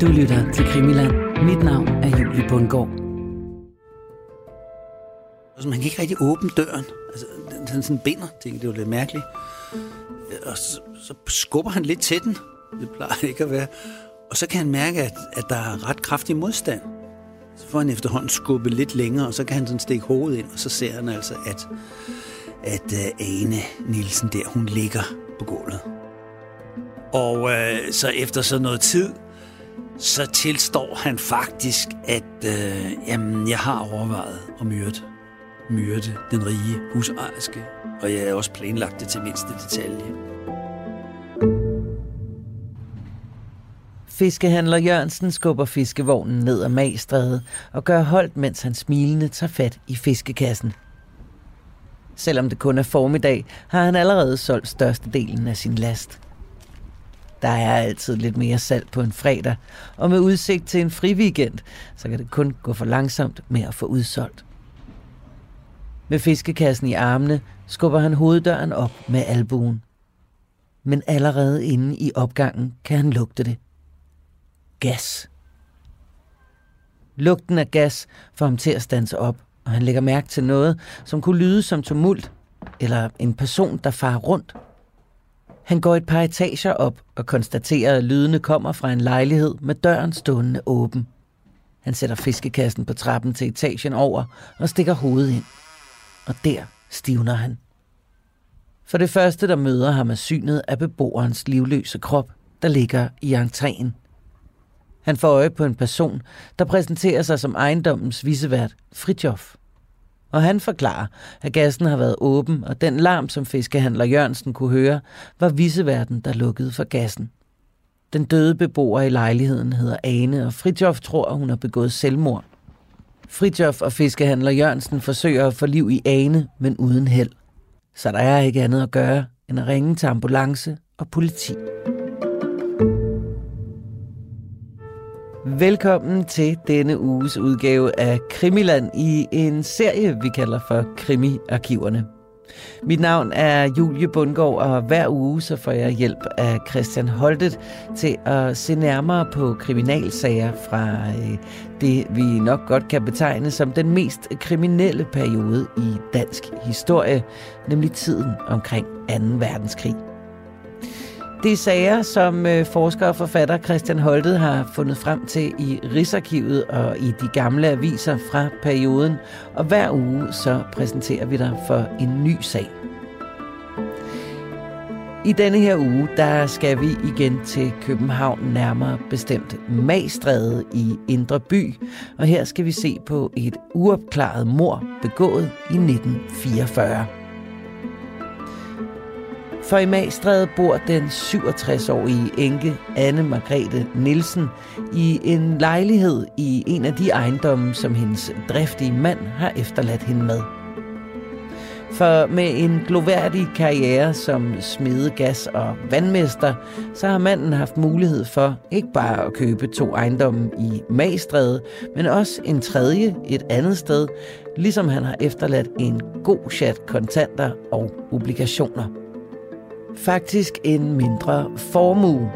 Du lytter til Krimiland. Mit navn er Julie Bundgaard. Altså, man kan ikke rigtig åbne døren. Altså, den, den sådan binder tænkte Det var lidt mærkeligt. Og så, så skubber han lidt til den. Det plejer ikke at være. Og så kan han mærke, at, at der er ret kraftig modstand. Så får han efterhånden skubbet lidt længere, og så kan han sådan stikke hovedet ind, og så ser han altså, at, at uh, Ane Nielsen der, hun ligger på gulvet. Og øh, så efter så noget tid, så tilstår han faktisk, at øh, jamen, jeg har overvejet at myrde, myrde den rige husejerske, og jeg har også planlagt det til mindste detalje. Fiskehandler Jørgensen skubber fiskevognen ned ad magstrædet og gør holdt, mens han smilende tager fat i fiskekassen. Selvom det kun er formiddag, har han allerede solgt størstedelen af sin last. Der er altid lidt mere salg på en fredag, og med udsigt til en fri weekend, så kan det kun gå for langsomt med at få udsolgt. Med fiskekassen i armene skubber han hoveddøren op med albuen. Men allerede inde i opgangen kan han lugte det gas. Lugten af gas får ham til at stanse op, og han lægger mærke til noget, som kunne lyde som tumult, eller en person, der farer rundt. Han går et par etager op og konstaterer, at lydene kommer fra en lejlighed med døren stående åben. Han sætter fiskekassen på trappen til etagen over og stikker hovedet ind. Og der stivner han. For det første, der møder ham er synet af beboerens livløse krop, der ligger i entréen. Han får øje på en person, der præsenterer sig som ejendommens visevært, Fritjof. Og han forklarer, at gassen har været åben, og den larm, som fiskehandler Jørgensen kunne høre, var viseværten, der lukkede for gassen. Den døde beboer i lejligheden hedder Ane, og Fritjof tror, at hun har begået selvmord. Fritjof og fiskehandler Jørgensen forsøger at få liv i Ane, men uden held. Så der er ikke andet at gøre, end at ringe til ambulance og politi. Velkommen til denne uges udgave af Krimiland i en serie, vi kalder for Krimiarkiverne. Mit navn er Julie Bundgaard, og hver uge så får jeg hjælp af Christian Holtet til at se nærmere på kriminalsager fra øh, det, vi nok godt kan betegne som den mest kriminelle periode i dansk historie, nemlig tiden omkring 2. verdenskrig. Det er sager, som øh, forsker og forfatter Christian Holtet har fundet frem til i Rigsarkivet og i de gamle aviser fra perioden, og hver uge så præsenterer vi dig for en ny sag. I denne her uge, der skal vi igen til København, nærmere bestemt Magstræde i Indre By, og her skal vi se på et uopklaret mor begået i 1944. For i Magstræde bor den 67-årige enke Anne Margrethe Nielsen i en lejlighed i en af de ejendomme, som hendes driftige mand har efterladt hende med. For med en gloværdig karriere som smede, gas og vandmester, så har manden haft mulighed for ikke bare at købe to ejendomme i Magstræde, men også en tredje et andet sted, ligesom han har efterladt en god chat kontanter og obligationer faktisk en mindre formue.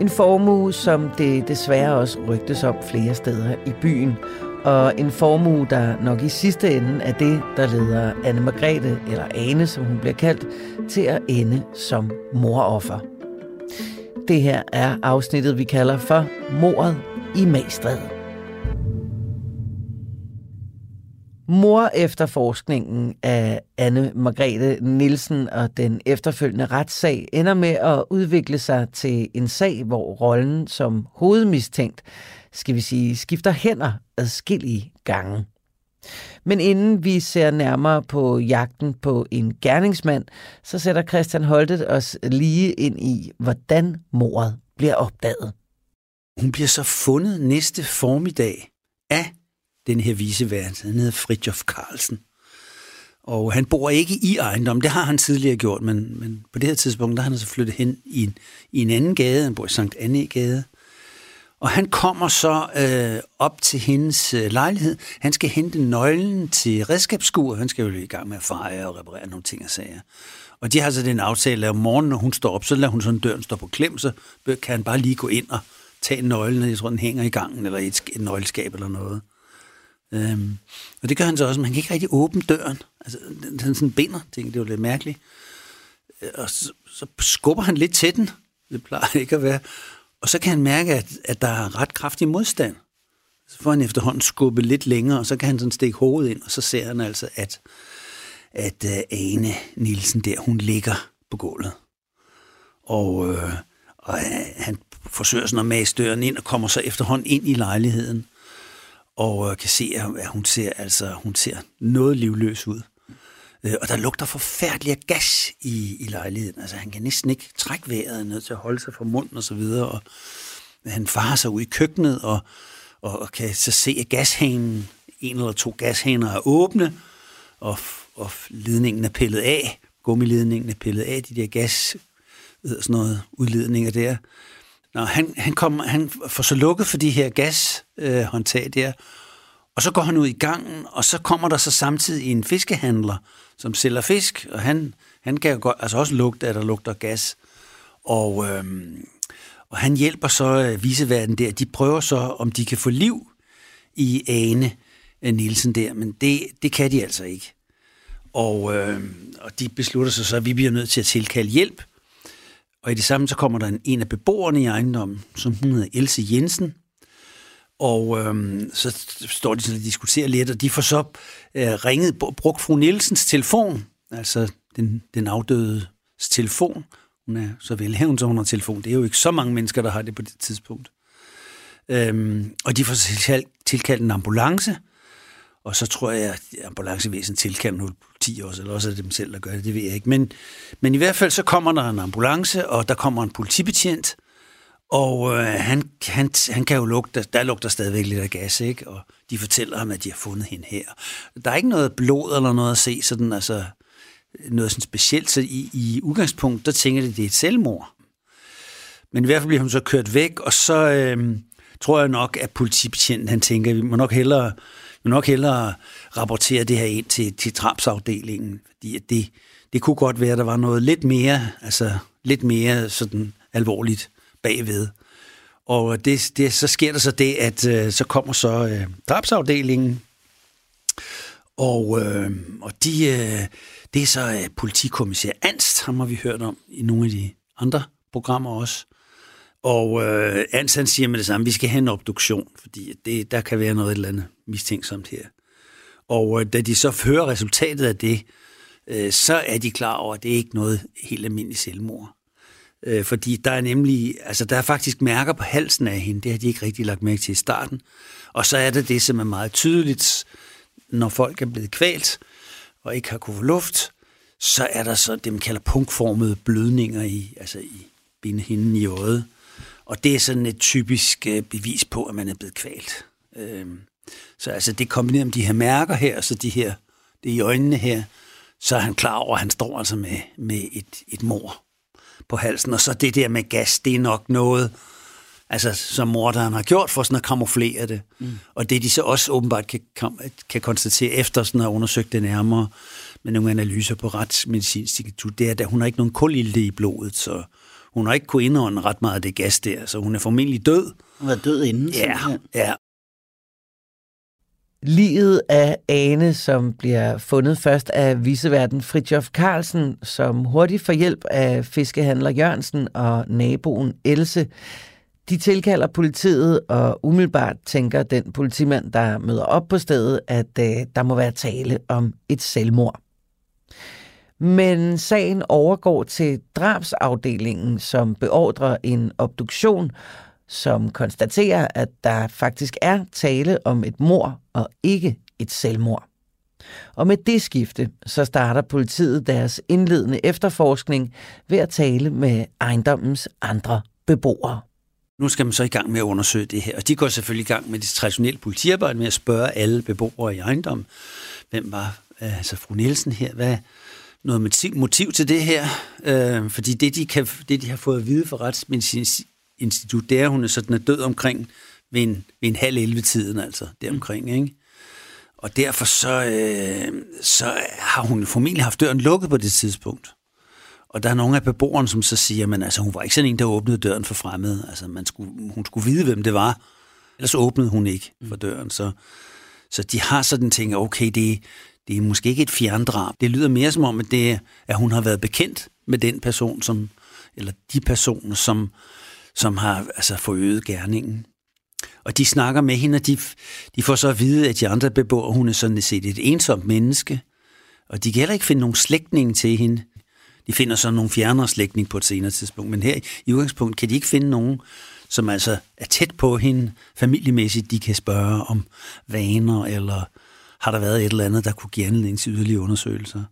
En formue, som det desværre også rygtes om flere steder i byen, og en formue, der nok i sidste ende er det, der leder Anne Margrethe, eller Ane, som hun bliver kaldt, til at ende som moroffer. Det her er afsnittet, vi kalder for Mordet i Magstræde. Mor efterforskningen af Anne Margrethe Nielsen og den efterfølgende retssag ender med at udvikle sig til en sag, hvor rollen som hovedmistænkt, skal vi sige, skifter hænder adskillige gange. Men inden vi ser nærmere på jagten på en gerningsmand, så sætter Christian Holtet os lige ind i, hvordan mordet bliver opdaget. Hun bliver så fundet næste formiddag af den her visevært. Han hedder Fridtjof Carlsen. Og han bor ikke i ejendommen, det har han tidligere gjort, men, men på det her tidspunkt, der har han så flyttet hen i en, i en anden gade, han bor i Sankt Anne gade. Og han kommer så øh, op til hendes øh, lejlighed. Han skal hente nøglen til redskabsskuret. Han skal jo i gang med at feje og reparere nogle ting og sager. Og de har så den aftale, at om morgenen, når hun står op, så lader hun sådan døren stå på klem, så kan han bare lige gå ind og tage nøglen, jeg tror, den hænger i gangen, eller et, et nøgleskab eller noget. Øhm, og det gør han så også, men han kan ikke rigtig åbne døren. Altså, den, den sådan binder, ting, det er jo lidt mærkeligt. Øh, og så, så skubber han lidt til den. Det plejer ikke at være. Og så kan han mærke, at, at der er ret kraftig modstand. Så får han efterhånden skubbet lidt længere, og så kan han sådan stikke hovedet ind, og så ser han altså, at, at uh, Ane Nielsen der, hun ligger på gulvet. Og, øh, og øh, han forsøger sådan at mase døren ind, og kommer så efterhånden ind i lejligheden, og øh, kan se, at hun ser, altså, hun ser noget livløs ud. Uh, og der lugter forfærdelig af gas i, i lejligheden. Altså, han kan næsten ikke trække vejret, ned til at holde sig for munden og så videre, og han farer sig ud i køkkenet, og og, og kan så se, at gashanen, en eller to gashaner er åbne, og, og ledningen er pillet af, gummiledningen er pillet af, de der gas, sådan noget udledninger der. Nå, han, han, kom, han får så lukket for de her gas, øh, der, og så går han ud i gangen, og så kommer der så samtidig en fiskehandler, som sælger fisk, og han, han kan jo godt, altså også lugte, at der lugter gas. Og øh, og han hjælper så øh, viseverden der. De prøver så, om de kan få liv i Ane øh, Nielsen der, men det, det kan de altså ikke. Og, øh, og de beslutter sig så, at vi bliver nødt til at tilkalde hjælp. Og i det samme, så kommer der en, en af beboerne i ejendommen, som hun hedder Else Jensen. Og øhm, så står de sådan og diskuterer lidt, og de får så øh, ringet, brugt fru Nielsens telefon, altså den, den afdødes telefon, hun er så velhævende, så hun har telefon. Det er jo ikke så mange mennesker, der har det på det tidspunkt. Øhm, og de får tilkaldt, en ambulance, og så tror jeg, at ambulancevæsen tilkalder noget politi også, eller også er det dem selv, der gør det, det ved jeg ikke. Men, men i hvert fald så kommer der en ambulance, og der kommer en politibetjent, og øh, han, han, han kan jo lugte, der lugter stadigvæk lidt af gas, ikke? Og de fortæller ham, at de har fundet hende her. Der er ikke noget blod eller noget at se, sådan, altså, noget sådan specielt, så i, i udgangspunkt, der tænker de, at det er et selvmord. Men i hvert fald bliver hun så kørt væk, og så øh, tror jeg nok, at politibetjenten han tænker, at vi må nok hellere, vi må nok hellere rapportere det her ind til, til trapsafdelingen, fordi at det, det kunne godt være, at der var noget lidt mere, altså lidt mere sådan alvorligt bagved. Og det, det, så sker der så det, at øh, så kommer så øh, drabsafdelingen, og, øh, og de, øh, det er så øh, politikommissær Anst, ham har vi hørt om i nogle af de andre programmer også. Og øh, Anst han siger med det samme, vi skal have en obduktion, fordi det, der kan være noget eller andet mistænksomt her. Og øh, da de så hører resultatet af det, øh, så er de klar over, at det er ikke noget helt almindeligt selvmord. Øh, fordi der er nemlig, altså der er faktisk mærker på halsen af hende, det har de ikke rigtig lagt mærke til i starten. Og så er det det, som er meget tydeligt, når folk er blevet kvalt, og ikke har kunne få luft, så er der så det, man kalder punktformede blødninger i, altså i bindehinden i øjet. Og det er sådan et typisk øh, bevis på, at man er blevet kvalt. Øh, så altså det kombineret med de her mærker her, så de her, det i øjnene her, så er han klar over, at han står altså med, med et, et mor på halsen. Og så det der med gas, det er nok noget, altså, som morderen har gjort for sådan at kamuflere det. Mm. Og det de så også åbenbart kan, kan konstatere efter sådan at have undersøgt det nærmere med nogle analyser på Retsmedicinsk Institut, det er, at hun har ikke nogen kulilte i blodet, så hun har ikke kunnet indånde ret meget af det gas der, så hun er formentlig død. Hun er død inden. Ja, ja. Livet af Ane, som bliver fundet først af viseverden Fritjof Carlsen, som hurtigt får hjælp af fiskehandler Jørgensen og naboen Else, de tilkalder politiet, og umiddelbart tænker den politimand, der møder op på stedet, at øh, der må være tale om et selvmord. Men sagen overgår til drabsafdelingen, som beordrer en obduktion, som konstaterer, at der faktisk er tale om et mor og ikke et selvmord. Og med det skifte, så starter politiet deres indledende efterforskning ved at tale med ejendommens andre beboere. Nu skal man så i gang med at undersøge det her, og de går selvfølgelig i gang med det traditionelle politiarbejde med at spørge alle beboere i ejendommen, hvem var øh, altså fru Nielsen her, hvad noget motiv, motiv til det her, øh, fordi det de, kan, det, de har fået at vide fra Retsmedicinsk Institut, det er, at hun er sådan er død omkring ved en, ved en halv 11 tiden, altså deromkring, ikke? Og derfor så, øh, så har hun formentlig haft døren lukket på det tidspunkt. Og der er nogle af beboerne, som så siger, men altså, hun var ikke sådan en, der åbnede døren for fremmede. Altså, man skulle, hun skulle vide, hvem det var. Ellers åbnede hun ikke for døren. Så, så de har sådan ting, okay, det, det er måske ikke et fjerndrab. Det lyder mere som om, at, det, at hun har været bekendt med den person, som, eller de personer, som, som har altså, forøget gerningen. Og de snakker med hende, og de, de får så at vide, at de andre beboere, hun er sådan set et ensomt menneske. Og de kan heller ikke finde nogen slægtning til hende. De finder så nogle fjernere slægtning på et senere tidspunkt. Men her i udgangspunkt kan de ikke finde nogen, som altså er tæt på hende familiemæssigt. De kan spørge om vaner, eller har der været et eller andet, der kunne give anledning til yderligere undersøgelser.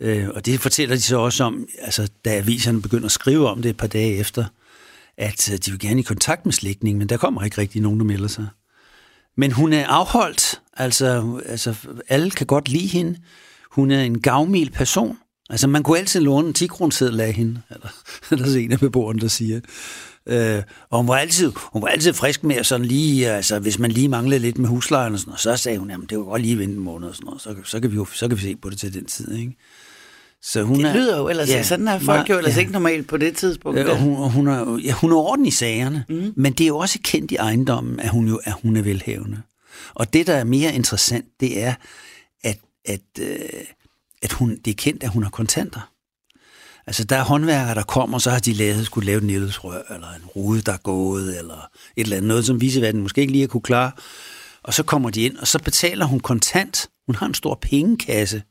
Øh, og det fortæller de så også om, altså, da aviserne begynder at skrive om det et par dage efter, at øh, de vil gerne i kontakt med slægtningen, men der kommer ikke rigtig nogen, der melder sig. Men hun er afholdt, altså, altså alle kan godt lide hende. Hun er en gavmild person. Altså man kunne altid låne en 10 af hende, eller, eller så en af beboerne, der siger. Øh, og hun var, altid, hun var altid frisk med, sådan lige, altså, hvis man lige manglede lidt med huslejen og sådan noget, så sagde hun, jamen det var godt lige vente en måned og sådan noget, så, så, kan vi jo, så kan vi se på det til den tid, ikke? Så hun det lyder jo ellers, ja, sådan er folk jo ellers ja. ikke normalt på det tidspunkt. Ja, hun, hun, er, ja, hun er orden i sagerne, mm. men det er jo også kendt i ejendommen, at hun jo er, hun er velhavende. Og det, der er mere interessant, det er, at, at, øh, at hun, det er kendt, at hun har kontanter. Altså, der er håndværkere, der kommer, så har de lavet, skulle lave et nedløbsrør, eller en rude, der er gået, eller et eller andet, noget, som viseverden måske ikke lige har kunne klare. Og så kommer de ind, og så betaler hun kontant. Hun har en stor pengekasse,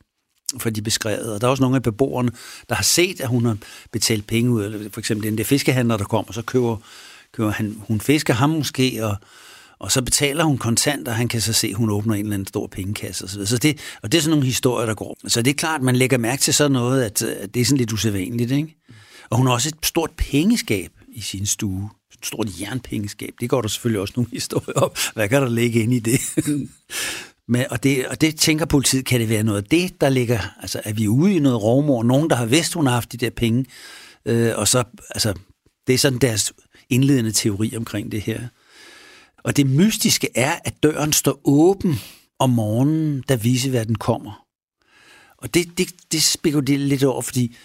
for de beskrevet. Og der er også nogle af beboerne, der har set, at hun har betalt penge ud. For eksempel den der fiskehandler, der kommer, så køber, køber han, hun fisker ham måske, og, og så betaler hun kontant, og han kan så se, at hun åbner en eller anden stor pengekasse osv. Så det, og det er sådan nogle historier, der går. Så det er klart, at man lægger mærke til sådan noget, at, at det er sådan lidt usædvanligt. Ikke? Og hun har også et stort pengeskab i sin stue. Et stort jernpengeskab. Det går der selvfølgelig også nogle historier op. Hvad kan der ligge inde i det? Men, og, det, og det tænker politiet, kan det være noget af det, der ligger, altså er vi ude i noget rovmor, nogen, der har vidst, hun har haft de der penge, øh, og så, altså, det er sådan deres indledende teori omkring det her. Og det mystiske er, at døren står åben om morgenen, da viseverden kommer. Og det, det, det spekulerer lidt over, fordi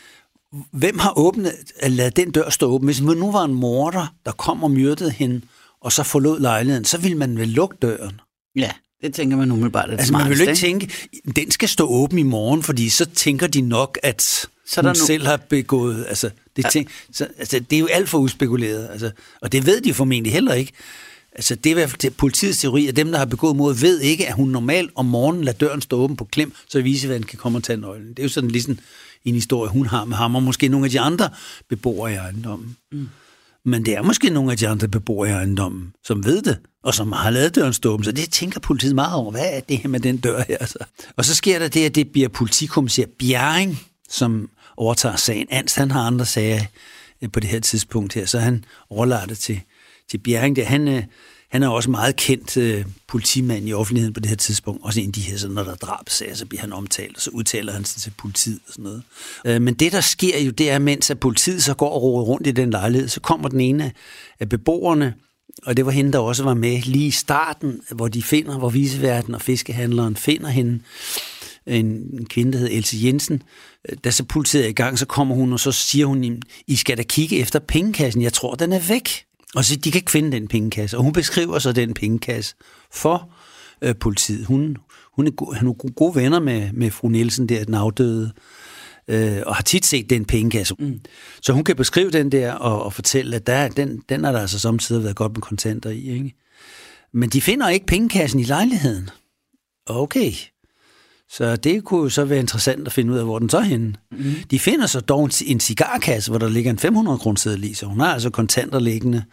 hvem har åbnet, ladet den dør stå åben? Hvis nu var en morder, der kom og myrdede hende, og så forlod lejligheden, så ville man vel lukke døren. Ja. Det tænker man umiddelbart Altså man vil jo ikke tænke, den skal stå åben i morgen, fordi så tænker de nok, at så hun no... selv har begået... Altså det, ja. tænk, så, altså, det er jo alt for uspekuleret. Altså, og det ved de formentlig heller ikke. Altså, det er i hvert fald politiets teori, at dem, der har begået mod, ved ikke, at hun normalt om morgenen lader døren stå åben på klem, så visevandet kan komme og tage nøglen. Det er jo sådan ligesom en historie, hun har med ham, og måske nogle af de andre beboere i ejendommen. Mm. Men det er måske nogle af de andre beboere i ejendommen, som ved det, og som har lavet døren stå åben. Så det tænker politiet meget over. Hvad er det her med den dør her? Så? Og så sker der det, at det bliver politikommissær Bjerring, som overtager sagen. Ans, han har andre sager øh, på det her tidspunkt her, så han overlader det til, til Bjerring. Det, han, øh, han er også meget kendt øh, politimand i offentligheden på det her tidspunkt. Også en af de her, sådan, når der er drabsager, så bliver han omtalt, og så udtaler han sig til politiet og sådan noget. Øh, men det, der sker jo, det er, mens at politiet så går og roer rundt i den lejlighed, så kommer den ene af beboerne, og det var hende, der også var med lige i starten, hvor de finder, hvor viseverden og fiskehandleren finder hende, en kvinde, der hedder Else Jensen. Øh, da så politiet er i gang, så kommer hun, og så siger hun, I skal da kigge efter pengekassen. Jeg tror, den er væk. Og så de kan ikke finde den pengekasse. Og hun beskriver så den pengekasse for øh, politiet. Hun, hun, er go, hun er gode venner med, med fru Nielsen, der den afdøde, øh, og har tit set den pengekasse. Mm. Så hun kan beskrive den der og, og fortælle, at der, den, den har der altså samtidig været godt med kontanter i. Ikke? Men de finder ikke pengekassen i lejligheden. Okay. Så det kunne jo så være interessant at finde ud af, hvor den så er henne. Mm. De finder så dog en cigarkasse, hvor der ligger en 500 kroner i, så hun har altså kontanter liggende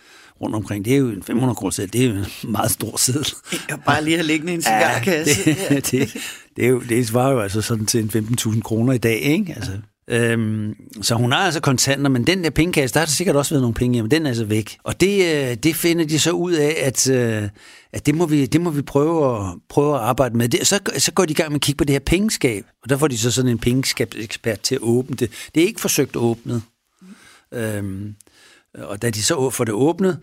rundt omkring. Det er jo en 500 kroner seddel, det er jo en meget stor seddel. Jeg bare lige have liggende en cigarkasse. Ja, det, det, det, er jo, det svarer jo altså sådan til en 15.000 kroner i dag, ikke? Altså, Øhm, så hun har altså kontanter, men den der pengekasse, der har der sikkert også været nogle penge men den er altså væk. Og det, øh, det finder de så ud af, at, øh, at det, må vi, det må vi prøve at, prøve at arbejde med. Det, så, så går de i gang med at kigge på det her pengeskab, og der får de så sådan en pengeskabsekspert til at åbne det. Det er ikke forsøgt åbnet. Øhm, og da de så får det åbnet,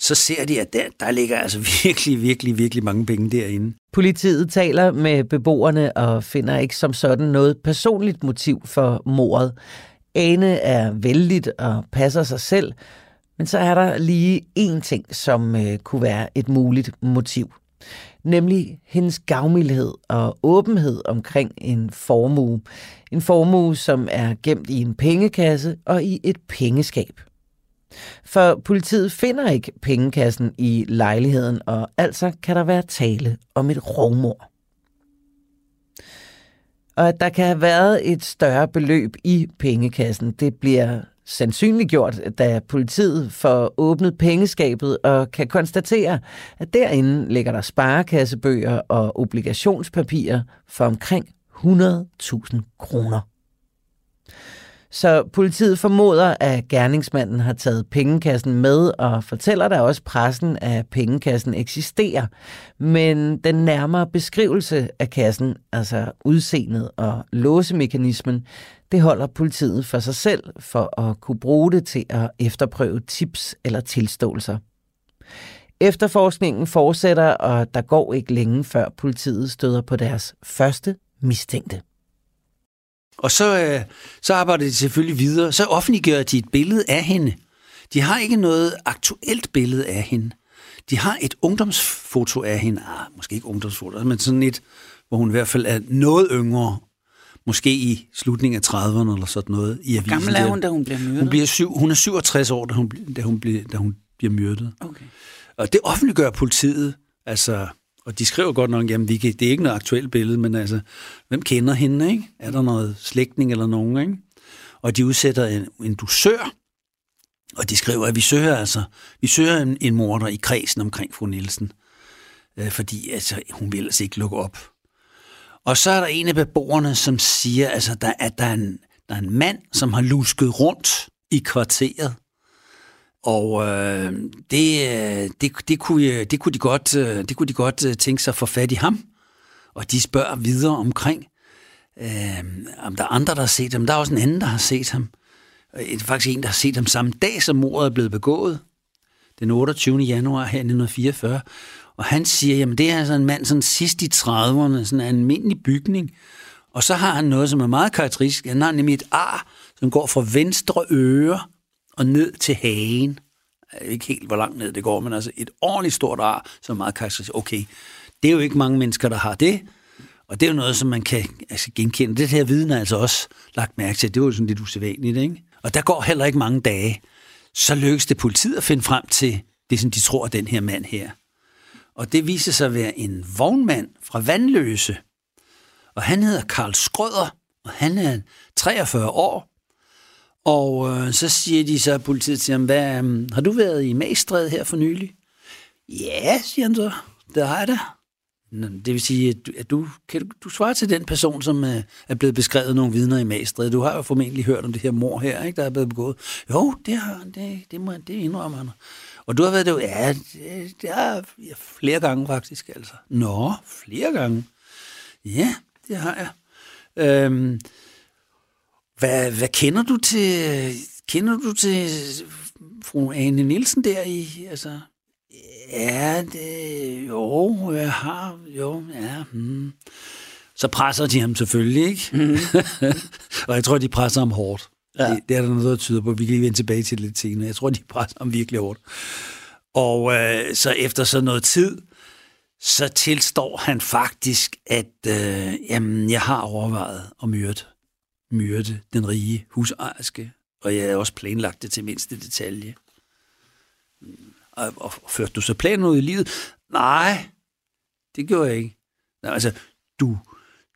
så ser de, at der, der ligger altså virkelig, virkelig, virkelig mange penge derinde. Politiet taler med beboerne og finder ikke som sådan noget personligt motiv for mordet. Ane er vældigt og passer sig selv, men så er der lige én ting, som øh, kunne være et muligt motiv. Nemlig hendes gavmildhed og åbenhed omkring en formue. En formue, som er gemt i en pengekasse og i et pengeskab. For politiet finder ikke pengekassen i lejligheden, og altså kan der være tale om et rovmor. Og at der kan have været et større beløb i pengekassen, det bliver sandsynliggjort, da politiet får åbnet pengeskabet og kan konstatere, at derinde ligger der sparekassebøger og obligationspapirer for omkring 100.000 kroner. Så politiet formoder, at gerningsmanden har taget pengekassen med og fortæller der også pressen, at pengekassen eksisterer. Men den nærmere beskrivelse af kassen, altså udseendet og låsemekanismen, det holder politiet for sig selv for at kunne bruge det til at efterprøve tips eller tilståelser. Efterforskningen fortsætter, og der går ikke længe før politiet støder på deres første mistænkte. Og så, øh, så arbejder de selvfølgelig videre. Så offentliggør de et billede af hende. De har ikke noget aktuelt billede af hende. De har et ungdomsfoto af hende. Ah, måske ikke ungdomsfoto, men sådan et, hvor hun i hvert fald er noget yngre. Måske i slutningen af 30'erne eller sådan noget. I Hvor gammel er hun, da hun bliver myrdet? Hun, bliver syv, hun er 67 år, da hun, da hun, bliver, da hun bliver myrdet. Okay. Og det offentliggør politiet. Altså, og de skriver godt nok, jamen det er ikke noget aktuelt billede, men altså, hvem kender hende, ikke? Er der noget slægtning eller nogen, ikke? Og de udsætter en, en dusør, og de skriver, at vi søger altså, vi søger en, en morder i kredsen omkring fru Nielsen, øh, fordi altså, hun vil altså ikke lukke op. Og så er der en af beboerne, som siger, altså, der, at der er, en, der er en mand, som har lusket rundt i kvarteret, og øh, det, øh, det, det, kunne, øh, det, kunne de godt, øh, det kunne de godt tænke sig at få fat i ham. Og de spørger videre omkring, øh, om der er andre, der har set ham. Der er også en anden, der har set ham. Det er faktisk en, der har set ham samme dag, som mordet er blevet begået. Den 28. januar her 1944. Og han siger, jamen det er altså en mand sådan sidst i 30'erne, sådan en almindelig bygning. Og så har han noget, som er meget karakteristisk. Han har nemlig et ar, som går fra venstre øre og ned til hagen. Ikke helt, hvor langt ned det går, men altså et ordentligt stort ar, som er meget karakteristisk. Okay, det er jo ikke mange mennesker, der har det, og det er jo noget, som man kan altså, genkende. Det her viden er altså også lagt mærke til. Det var jo sådan lidt usædvanligt, ikke? Og der går heller ikke mange dage. Så lykkes det politiet at finde frem til det, som de tror er den her mand her. Og det viser sig at være en vognmand fra Vandløse. Og han hedder Karl Skrøder, og han er 43 år, og øh, så siger de så, politiet til ham, hvad, øhm, har du været i Magstræde her for nylig? Ja, siger han så, det har jeg da. Det vil sige, at du, kan du, du svarer til den person, som er, er blevet beskrevet nogle vidner i Magstræde. Du har jo formentlig hørt om det her mor her, ikke, der er blevet begået. Jo, det, har, det, det, må, det indrømmer han. Og du har været der, ja, det, det har jeg flere gange faktisk, altså. Nå, flere gange. Ja, det har jeg. Øhm, hvad, hvad kender du til kender du til fru Ane Nielsen der i altså Ja, det, jo, jeg har, jo, ja. Hmm. Så presser de ham selvfølgelig, ikke? Mm. og jeg tror, de presser ham hårdt. Ja. Det, det er der noget, der tyder på. Vi kan lige vende tilbage til det lidt senere. Jeg tror, de presser ham virkelig hårdt. Og øh, så efter så noget tid, så tilstår han faktisk, at øh, jamen, jeg har overvejet at myrde myrde den rige husejerske, og jeg havde også planlagt det til mindste detalje. Og, og førte du så planen ud i livet? Nej, det gjorde jeg ikke. Nej, altså, du,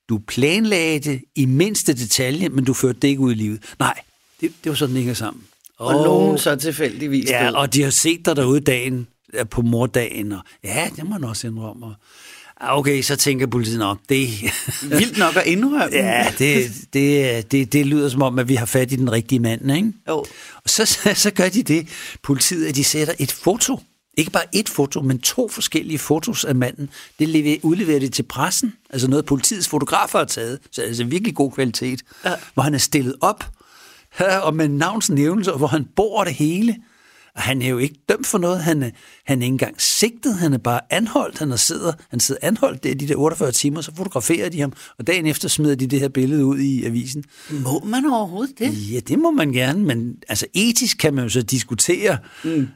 du planlagde det i mindste detalje, men du førte det ikke ud i livet. Nej, det, det var sådan, det hænger sammen. Og, og nogen så tilfældigvis. Ja, og de har set dig derude dagen på mordagen, og ja, det må man også indrømme. Ah, okay, så tænker politiet, nok, det... Vildt nok at indrømme. ja, det, det, det, det lyder som om, at vi har fat i den rigtige mand, ikke? Jo. Og så, så, så gør de det, politiet, at de sætter et foto, ikke bare et foto, men to forskellige fotos af manden. Det udleverer de til pressen, altså noget politiets fotografer har taget, så det altså virkelig god kvalitet, ja. hvor han er stillet op, og med navns nævnelse, og hvor han bor det hele. Og han er jo ikke dømt for noget. Han er, han er ikke engang sigtet. Han er bare anholdt. Han, er sidder, han sidder anholdt der de der 48 timer, så fotograferer de ham, og dagen efter smider de det her billede ud i avisen. Må man overhovedet det? Ja, det må man gerne, men altså etisk kan man jo så diskutere, mm. uh,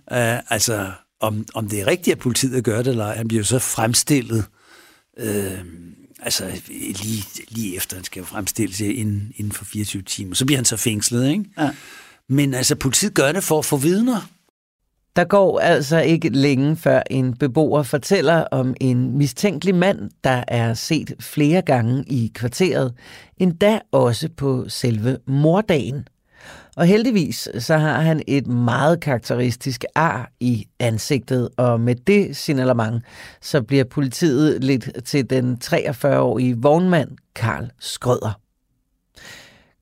altså om, om det er rigtigt, at politiet gør det, eller Han bliver jo så fremstillet, uh, altså lige, lige efter han skal fremstilles inden, inden for 24 timer. Så bliver han så fængslet, ikke? Ja. Men altså, politiet gør det for at få vidner. Der går altså ikke længe før en beboer fortæller om en mistænkelig mand, der er set flere gange i kvarteret, endda også på selve mordagen. Og heldigvis så har han et meget karakteristisk ar i ansigtet, og med det signalement, så bliver politiet lidt til den 43-årige vognmand Karl Skrøder.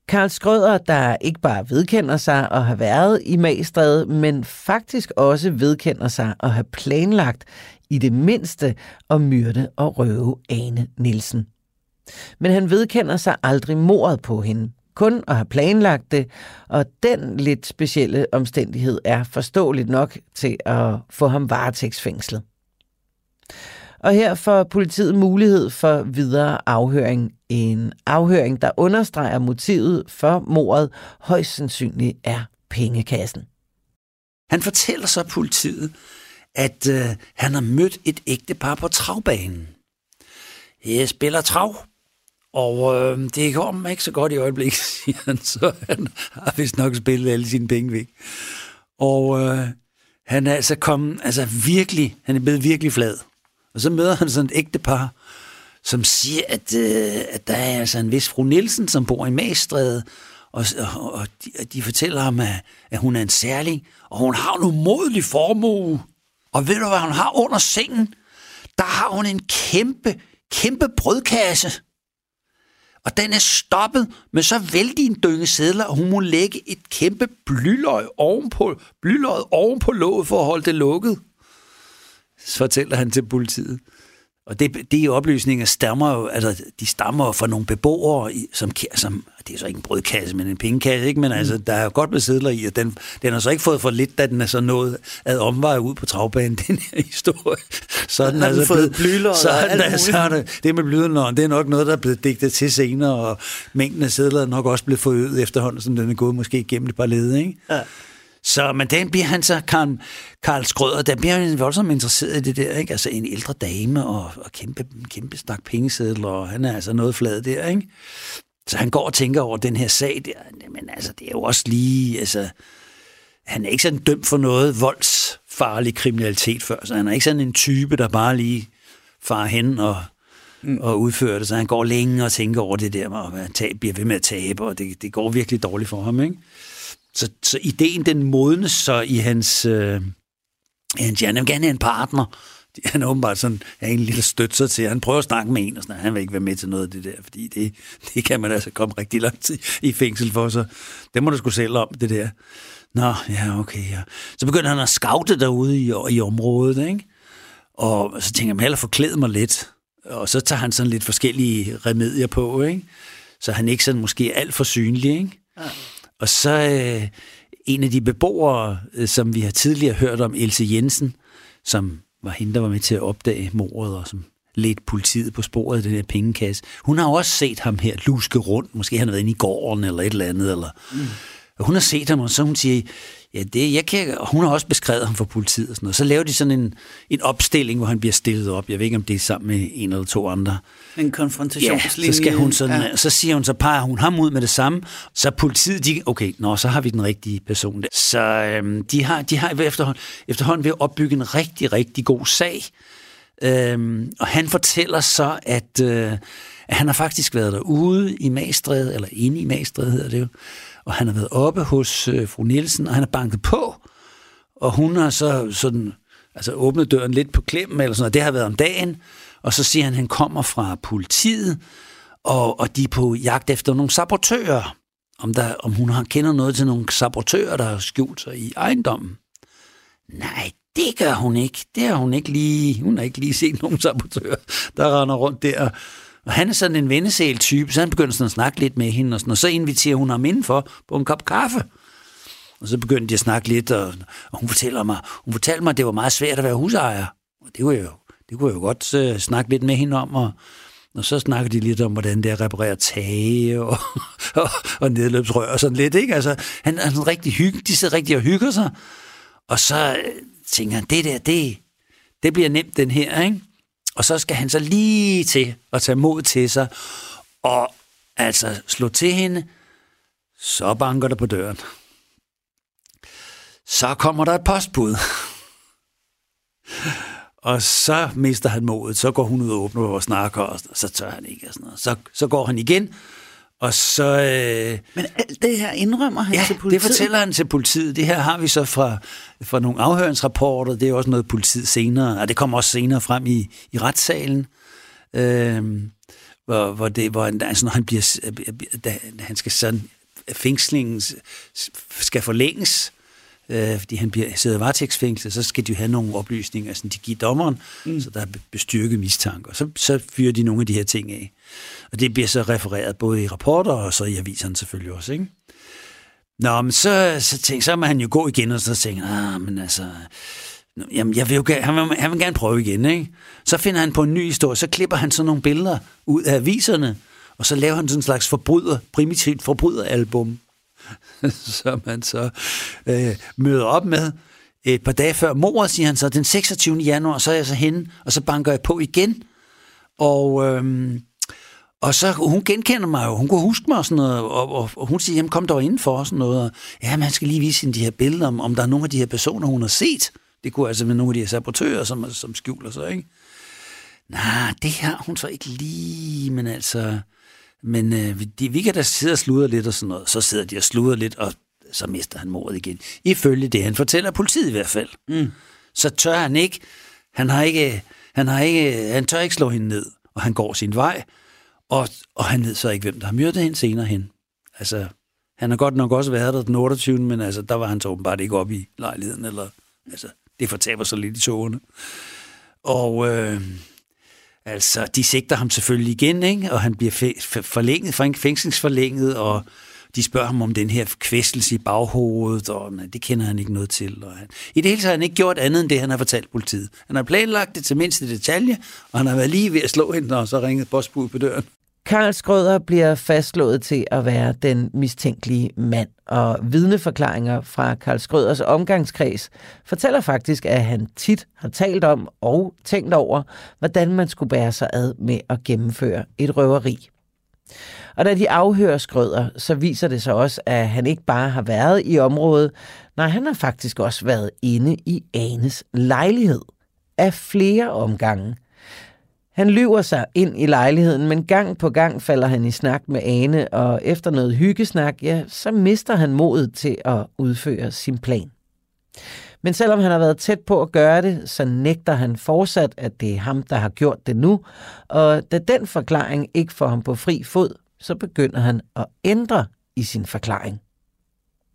Karl Skrøder, der ikke bare vedkender sig at have været i Magstræde, men faktisk også vedkender sig at have planlagt i det mindste at myrde og røve Ane Nielsen. Men han vedkender sig aldrig mordet på hende, kun at have planlagt det, og den lidt specielle omstændighed er forståeligt nok til at få ham varetægtsfængslet. Og her får politiet mulighed for videre afhøring. En afhøring, der understreger motivet for mordet højst sandsynligt er pengekassen. Han fortæller så politiet, at øh, han har mødt et ægtepar på travbanen. Jeg spiller trav, og øh, det går mig ikke så godt i øjeblikket, siger han, så han har vist nok spillet alle sine penge væk. Og øh, han er altså kommet, altså virkelig, han er blevet virkelig flad. Og så møder han sådan et ægtepar, som siger, at, øh, at der er altså en vis fru Nielsen, som bor i Magstræde, og, og, og, de, og de fortæller ham, at, at hun er en særling, og hun har en umodelig formue. Og ved du, hvad hun har under sengen? Der har hun en kæmpe, kæmpe brødkasse. Og den er stoppet med så vældig en dynge sædler, og hun må lægge et kæmpe blyløg ovenpå, blyløg ovenpå låget for at holde det lukket fortæller han til politiet. Og det, de oplysninger stammer jo, altså, de stammer fra nogle beboere, som, som, det er så ikke en brødkasse, men en pengekasse, ikke? men altså, mm. der er jo godt med i, og den, den har så ikke fået for lidt, da den er så nået ad omveje ud på travbanen, den her historie. Så er den, altså fået blyler så, og alt så er det, det med blyderne, det er nok noget, der er blevet digtet til senere, og mængden af sædler er nok også blevet forøget efterhånden, som den er gået måske igennem et par led, ikke? Ja. Så, men den bliver han så, Karl, Karl Skrøder, der bliver han voldsomt interesseret i det der, ikke? Altså en ældre dame og, og kæmpe, kæmpe stak pengesedler, og han er altså noget flad der, ikke? Så han går og tænker over den her sag der, men altså, det er jo også lige, altså, han er ikke sådan dømt for noget voldsfarlig kriminalitet før, så han er ikke sådan en type, der bare lige far hen og, mm. og udfører det, så han går længe og tænker over det der med at bliver ved med at tabe, og det, det går virkelig dårligt for ham, ikke? Så, så ideen, den modnes så i hans... Øh, hans han vil gerne have en partner. Han er åbenbart sådan, er en lille støtter til. Han prøver at snakke med en, og sådan, han vil ikke være med til noget af det der, fordi det, det kan man altså komme rigtig lang tid i fængsel for, så det må du sgu selv om, det der. Nå, ja, okay, ja. Så begynder han at scoute derude i, i området, ikke? Og så tænker han, hellere forklæde mig lidt. Og så tager han sådan lidt forskellige remedier på, ikke? Så han ikke sådan måske alt for synlig, ikke? Ja. Og så øh, en af de beboere, øh, som vi har tidligere hørt om, Else Jensen, som var hende, der var med til at opdage mordet, og som ledte politiet på sporet af den her pengekasse. Hun har også set ham her luske rundt. Måske han har været inde i gården eller et eller andet. Eller... Mm. Hun har set ham, og så hun siger, Ja, det, jeg kan, hun har også beskrevet ham for politiet og sådan noget. Så laver de sådan en, en opstilling, hvor han bliver stillet op. Jeg ved ikke, om det er sammen med en eller to andre. En konfrontationslinje. Ja, så, skal hun sådan, ja. så siger hun, så peger hun ham ud med det samme. Så politiet, de, okay, nå, så har vi den rigtige person der. Så øhm, de har, de har efterhånden, efterhånden ved at opbygge en rigtig, rigtig god sag. Øhm, og han fortæller så, at, øh, at han har faktisk været derude i Magstræde, eller inde i Magstræde hedder det jo, og han har været oppe hos øh, fru Nielsen, og han har banket på, og hun har så sådan, altså åbnet døren lidt på klem, eller sådan og det har været om dagen, og så siger han, at han kommer fra politiet, og, og de er på jagt efter nogle sabotører, om, der, om hun har kender noget til nogle sabotører, der har skjult sig i ejendommen. Nej, det gør hun ikke. Det har hun ikke lige, hun har ikke lige set nogen sabotører, der render rundt der og han er sådan en vennesæl-type, så han begynder sådan at snakke lidt med hende, og, sådan, og så inviterer hun ham indenfor på en kop kaffe. Og så begyndte de at snakke lidt, og, og hun fortæller mig, hun fortalte mig, at det var meget svært at være husejer. Og det kunne jeg jo, det kunne jeg jo godt uh, snakke lidt med hende om, og, og så snakker de lidt om, hvordan det er at reparere tage og, og, og nedløbsrør og sådan lidt. Ikke? Altså, han er sådan rigtig hygge, de sidder rigtig og hygger sig. Og så øh, tænker han, det der, det, det bliver nemt den her. Ikke? Og så skal han så lige til at tage mod til sig, og altså slå til hende, så banker der på døren. Så kommer der et postbud. Og så mister han modet, så går hun ud og åbner og snakker, og så tør han ikke. Og sådan noget. Så, så går han igen, og så... Øh, Men alt det her indrømmer han ja, til politiet? det fortæller han til politiet. Det her har vi så fra, fra nogle afhøringsrapporter. Det er også noget politiet senere, og det kommer også senere frem i, i retssalen. Øh, hvor, hvor, det, hvor han, altså, når han bliver, da, han skal sådan, fængslingen skal forlænges, øh, fordi han bliver, sidder i varetægtsfængsel, så skal de have nogle oplysninger, altså de giver dommeren, mm. så der er bestyrket mistanke. Og så, så fyrer de nogle af de her ting af. Og det bliver så refereret både i rapporter og så i aviserne selvfølgelig også, ikke? Nå, men så, så, tænkte så må han jo gå igen, og så tænker ah, men altså, jamen, jeg vil jo, han, vil, han vil gerne prøve igen, ikke? Så finder han på en ny historie, så klipper han sådan nogle billeder ud af aviserne, og så laver han sådan en slags forbryder, primitivt forbryderalbum, som han så øh, møder op med. Et par dage før mordet, siger han så, den 26. januar, så er jeg så henne, og så banker jeg på igen. Og, øhm, og så, hun genkender mig jo, hun kunne huske mig og sådan noget, og, og, og hun siger, jamen kom dog indenfor og sådan noget. Og, ja, man skal lige vise hende de her billeder, om, om der er nogle af de her personer, hun har set. Det kunne altså være nogle af de her sabotører, som, som skjuler sig, ikke? Nej, det har hun så ikke lige, men altså... Men øh, de, vi kan da sidde og sludre lidt og sådan noget. Så sidder de og sludrer lidt, og så mister han mordet igen. Ifølge det, han fortæller politiet i hvert fald. Mm. Så tør han ikke. Han har ikke, han har ikke, han tør ikke slå hende ned, og han går sin vej. Og, og han ved så ikke, hvem der har myrdet hende senere hen. Altså, han har godt nok også været der den 28. Men altså, der var han så åbenbart ikke oppe i lejligheden. Eller, altså, det fortaber sig lidt i togene. Og øh, altså, de sigter ham selvfølgelig igen, ikke? og han bliver forlænget, fængslingsforlænget, og de spørger ham om den her kvæstelse i baghovedet, og men, det kender han ikke noget til. Og han, I det hele taget har han ikke gjort andet end det, han har fortalt politiet. Han har planlagt det til mindste detalje, og han har været lige ved at slå hende, og så ringet postbud på døren. Karl Skrøder bliver fastslået til at være den mistænkelige mand, og vidneforklaringer fra Karl Skrøders omgangskreds fortæller faktisk, at han tit har talt om og tænkt over, hvordan man skulle bære sig ad med at gennemføre et røveri. Og da de afhører Skrøder, så viser det sig også, at han ikke bare har været i området, nej, han har faktisk også været inde i Anes lejlighed af flere omgange – han lyver sig ind i lejligheden, men gang på gang falder han i snak med Ane, og efter noget hyggesnak, ja, så mister han modet til at udføre sin plan. Men selvom han har været tæt på at gøre det, så nægter han fortsat, at det er ham, der har gjort det nu, og da den forklaring ikke får ham på fri fod, så begynder han at ændre i sin forklaring.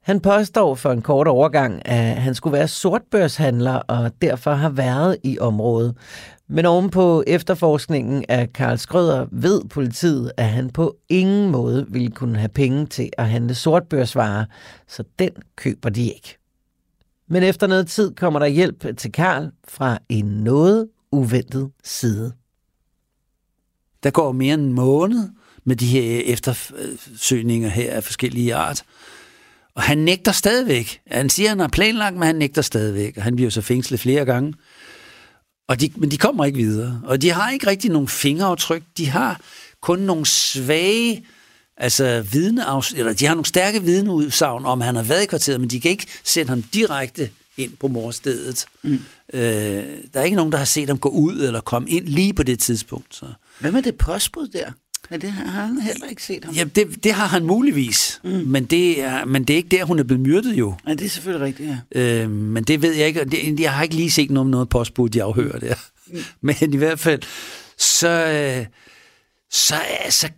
Han påstår for en kort overgang, at han skulle være sortbørshandler og derfor har været i området. Men ovenpå efterforskningen af Karl Skrøder ved politiet, at han på ingen måde ville kunne have penge til at handle sortbørsvarer, så den køber de ikke. Men efter noget tid kommer der hjælp til Karl fra en noget uventet side. Der går mere end en måned med de her eftersøgninger her af forskellige art. Og han nægter stadigvæk. Han siger, han har planlagt, men han nægter stadigvæk. Og han bliver så fængslet flere gange. Og de, men de kommer ikke videre. Og de har ikke rigtig nogen fingeraftryk. De har kun nogle svage altså vidneafs, eller de har nogle stærke vidneudsagn om, at han har været i kvarteret, men de kan ikke sende ham direkte ind på morstedet. Mm. Øh, der er ikke nogen, der har set ham gå ud eller komme ind lige på det tidspunkt. Så. Hvad med det postbud der? Ja, det har han heller ikke set ham. Ja, det, det har han muligvis, mm. men, det er, men det er ikke der, hun er blevet myrdet jo. Ja, det er selvfølgelig rigtigt, ja. Øh, men det ved jeg ikke. Det, jeg har ikke lige set noget om noget postbud, de afhører der. Mm. Men i hvert fald, så, så altså,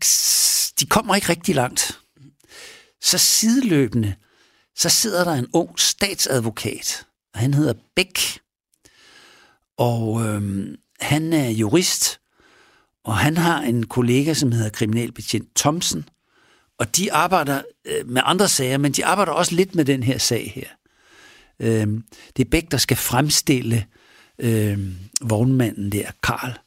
de kommer ikke rigtig langt. Så sideløbende, så sidder der en ung statsadvokat, og han hedder Bæk. Og øhm, han er jurist, og han har en kollega, som hedder kriminalbetjent Thomsen, Og de arbejder øh, med andre sager, men de arbejder også lidt med den her sag her. Øh, det er Bæk, der skal fremstille øh, vognmanden der, Karl,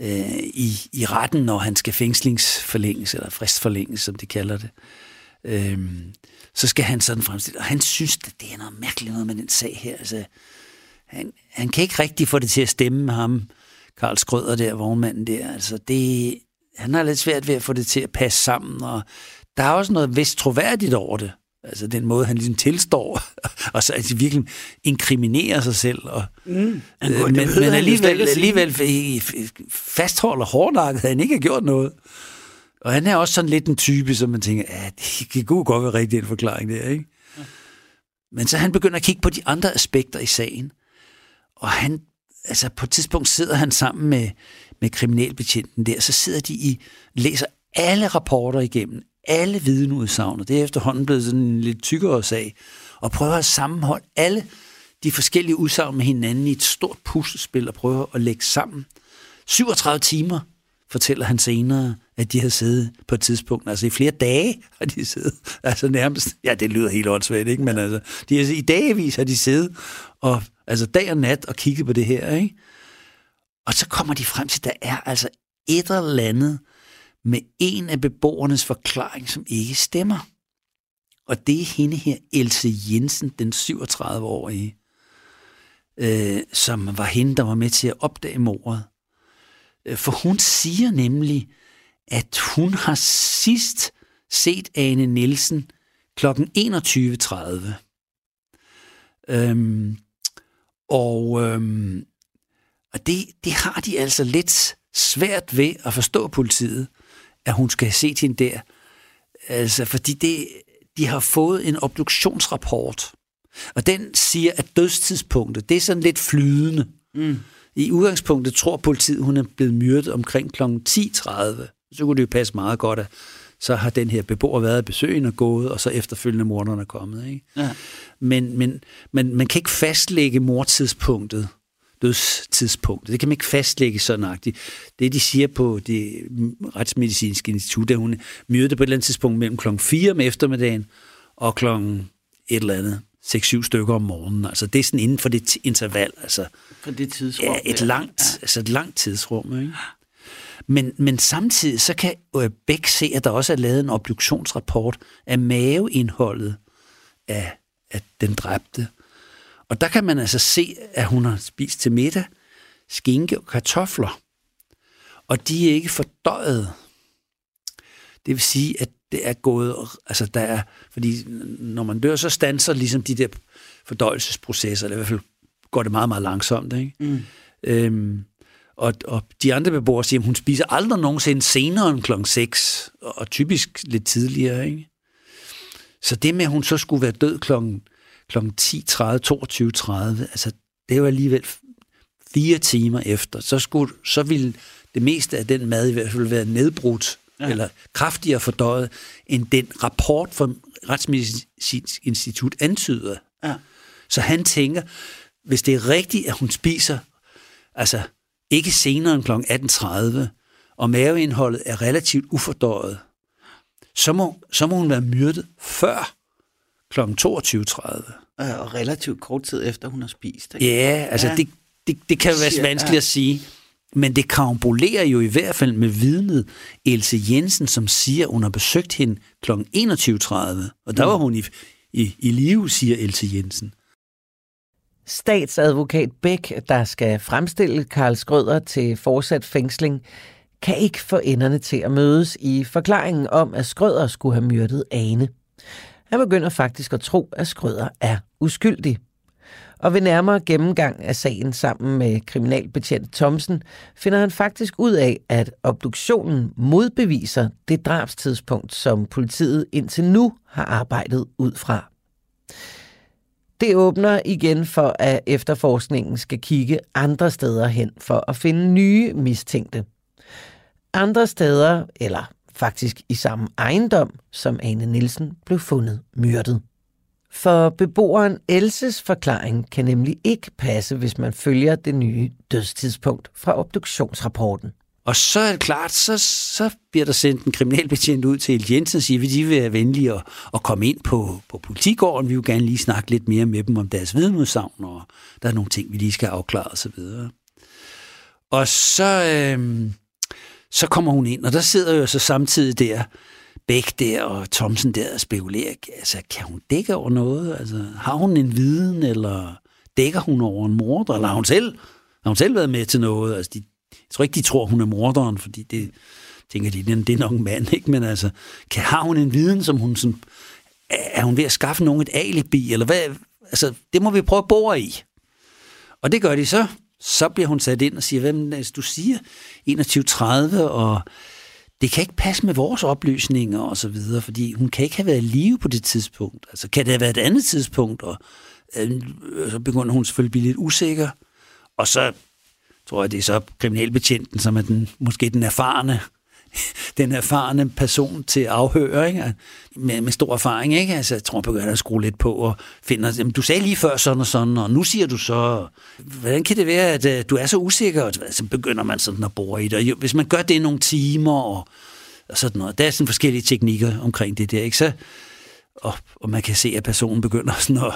øh, i, i retten, når han skal fængslingsforlænges, eller fristforlænges, som de kalder det. Øh, så skal han sådan fremstille. Og han synes, at det er noget mærkeligt noget med den sag her. Altså, han, han kan ikke rigtig få det til at stemme med ham, Karl Skrøder der, vognmanden der. Altså, det, han har lidt svært ved at få det til at passe sammen, og der er også noget vist troværdigt over det. Altså den måde, han ligesom tilstår, og så altså, virkelig inkriminerer sig selv. Og, mm. øh, men, men alligevel, alligevel fastholder hårdnakket, at han ikke har gjort noget. Og han er også sådan lidt en type, som man tænker, at det kan godt være rigtig en forklaring der, ikke? Ja. Men så han begynder at kigge på de andre aspekter i sagen. Og han, altså på et tidspunkt sidder han sammen med, med kriminalbetjenten der, så sidder de i, læser alle rapporter igennem, alle vidneudsagn, det er efterhånden blevet sådan en lidt tykkere sag, og prøver at sammenholde alle de forskellige udsagn med hinanden i et stort puslespil og prøver at lægge sammen. 37 timer, fortæller han senere, at de har siddet på et tidspunkt, altså i flere dage har de siddet, altså nærmest, ja det lyder helt åndssvagt, ikke? men altså, de, altså, i dagevis har de siddet, og altså dag og nat og kigge på det her, ikke? Og så kommer de frem til, at der er altså et eller andet med en af beboernes forklaring, som ikke stemmer. Og det er hende her, Else Jensen, den 37-årige, øh, som var hende, der var med til at opdage mordet. Øh, for hun siger nemlig, at hun har sidst set Ane Nielsen kl. 21.30. Øhm, og øhm, og det, det har de altså lidt svært ved at forstå politiet, at hun skal se til en der. Altså, fordi det, de har fået en obduktionsrapport, og den siger, at dødstidspunktet, det er sådan lidt flydende. Mm. I udgangspunktet tror politiet, hun er blevet myrdet omkring kl. 10.30. Så kunne det jo passe meget godt, at så har den her beboer været besøgende og gået, og så efterfølgende morderne er kommet. Ikke? Ja. Men, men, men man kan ikke fastlægge mordtidspunktet dødstidspunkt. Det kan man ikke fastlægge så nøjagtigt. Det, de siger på det retsmedicinske institut, at hun myrde på et eller andet tidspunkt mellem klokken 4 om eftermiddagen og klokken et eller andet 6-7 stykker om morgenen. Altså det er sådan inden for det interval. Altså, for det tidsrum. Ja, et langt, ja. altså et langt tidsrum. Ikke? Men, men samtidig så kan Bæk se, at der også er lavet en obduktionsrapport af maveindholdet af, af den dræbte. Og der kan man altså se, at hun har spist til middag skinke og kartofler. Og de er ikke fordøjet. Det vil sige, at det er gået, altså der er, fordi når man dør, så stanser ligesom de der fordøjelsesprocesser, eller i hvert fald går det meget, meget langsomt. Ikke? Mm. Øhm, og, og de andre beboere siger, at hun spiser aldrig nogensinde senere end klokken 6, og typisk lidt tidligere. Ikke? Så det med, at hun så skulle være død klokken kl. 10.30, 22.30, altså det var alligevel fire timer efter, så, skulle, så ville det meste af den mad i hvert fald være nedbrudt, ja. eller kraftigere fordøjet, end den rapport fra Retsmedicinsk Institut antyder. Ja. Så han tænker, hvis det er rigtigt, at hun spiser, altså ikke senere end kl. 18.30, og maveindholdet er relativt ufordøjet, så må, så må hun være myrdet før kl. 22.30. Og relativt kort tid efter, hun har spist. Ikke? Ja, altså ja. Det, det, det kan være vanskeligt ja. at sige. Men det karambolerer jo i hvert fald med vidnet Else Jensen, som siger, at hun har besøgt hende kl. 21.30. Og der mm. var hun i, i, i live, siger Else Jensen. Statsadvokat Bæk, der skal fremstille Karl Skrøder til fortsat fængsling, kan ikke få enderne til at mødes i forklaringen om, at Skrøder skulle have myrdet Ane. Han begynder faktisk at tro, at Skrøder er uskyldig. Og ved nærmere gennemgang af sagen sammen med kriminalbetjent Thomsen, finder han faktisk ud af, at obduktionen modbeviser det drabstidspunkt, som politiet indtil nu har arbejdet ud fra. Det åbner igen for, at efterforskningen skal kigge andre steder hen for at finde nye mistænkte. Andre steder, eller faktisk i samme ejendom, som Ane Nielsen blev fundet myrdet. For beboeren Elses forklaring kan nemlig ikke passe, hvis man følger det nye dødstidspunkt fra obduktionsrapporten. Og så er det klart, så, så bliver der sendt en kriminalbetjent ud til El Jensen og siger, vil de vil være venlige at, at komme ind på, på politigården. Vi vil gerne lige snakke lidt mere med dem om deres vidneudsagn, og der er nogle ting, vi lige skal afklare osv. Og så, øh, så kommer hun ind, og der sidder jo så samtidig der, Bæk der og Thomsen der og spekulerer. Altså, kan hun dække over noget? Altså, har hun en viden, eller dækker hun over en morder? Eller har hun selv, har hun selv været med til noget? Altså, de, tror ikke, de tror, hun er morderen, fordi det tænker de, det er nok en mand, ikke? Men altså, kan, har hun en viden, som hun sådan, er hun ved at skaffe nogen et alibi, eller hvad? Altså, det må vi prøve at bore i. Og det gør de så. Så bliver hun sat ind og siger, hvem, altså, du siger 21.30, og det kan ikke passe med vores oplysninger og så videre, fordi hun kan ikke have været i live på det tidspunkt. Altså, kan det have været et andet tidspunkt? Og øh, så begynder hun selvfølgelig at blive lidt usikker. Og så tror jeg, det er så kriminalbetjenten, som er den, måske den erfarne den erfarne person til afhøre, ikke? Altså, med, med stor erfaring. Ikke? Altså, jeg tror, han begynder at skrue lidt på og finder, jamen, du sagde lige før sådan og sådan, og nu siger du så, hvordan kan det være, at øh, du er så usikker? Og så begynder man sådan at bore i det. Og hvis man gør det nogle timer og, og sådan noget, der er sådan forskellige teknikker omkring det der, ikke? Så, og, og man kan se, at personen begynder sådan at,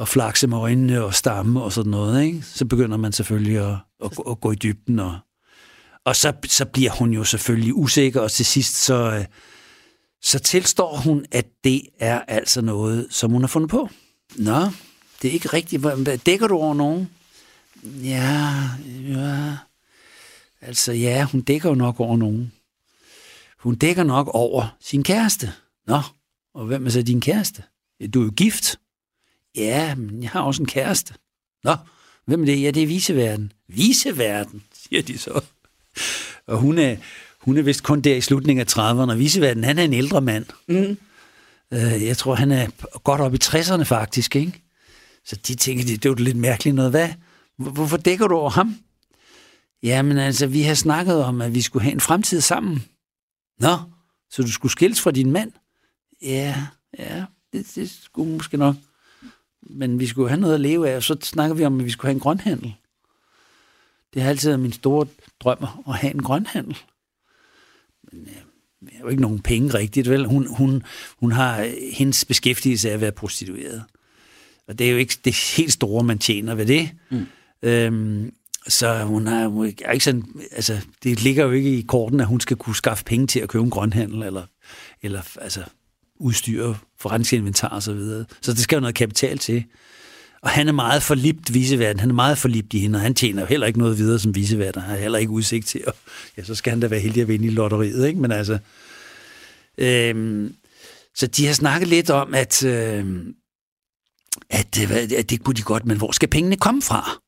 at flakse med øjnene og stamme og sådan noget, ikke? så begynder man selvfølgelig at, og, og gå i dybden og, og så, så bliver hun jo selvfølgelig usikker, og til sidst så, øh, så tilstår hun, at det er altså noget, som hun har fundet på. Nå, det er ikke rigtigt. Dækker du over nogen? Ja, ja. Altså ja, hun dækker jo nok over nogen. Hun dækker nok over sin kæreste. Nå, og hvem er så din kæreste? Du er jo gift. Ja, men jeg har også en kæreste. Nå, hvem er det? Ja, det er viseverden. Viseverden, siger de så. Og hun er, hun er vist kun der i slutningen af 30'erne, og viseverden, han er en ældre mand. Mm. Øh, jeg tror, han er godt op i 60'erne faktisk, ikke? Så de tænker, det, det er jo lidt mærkeligt noget. Hvad? Hvorfor dækker du over ham? Jamen altså, vi har snakket om, at vi skulle have en fremtid sammen. Nå, så du skulle skilles fra din mand? Ja, ja, det, det skulle måske nok. Men vi skulle have noget at leve af, og så snakker vi om, at vi skulle have en grønhandel. Det har altid været min store drøm at have en grønhandel. Men øh, jeg har jo ikke nogen penge rigtigt, vel? Hun, hun, hun har hendes beskæftigelse af at være prostitueret. Og det er jo ikke det helt store, man tjener ved det. Mm. Øhm, så hun har hun er ikke sådan, altså, det ligger jo ikke i korten, at hun skal kunne skaffe penge til at købe en grønhandel, eller, eller altså, udstyr, forretningsinventar og så videre. Så det skal jo noget kapital til. Og han er meget forlibt viseverden. Han er meget forlibt i hende, og han tjener jo heller ikke noget videre som viseverden. Han har heller ikke udsigt til, at, ja, så skal han da være heldig at vinde i lotteriet, ikke? Men altså... Øhm, så de har snakket lidt om, at, øhm, at, øh, at det kunne de godt, men hvor skal pengene komme fra?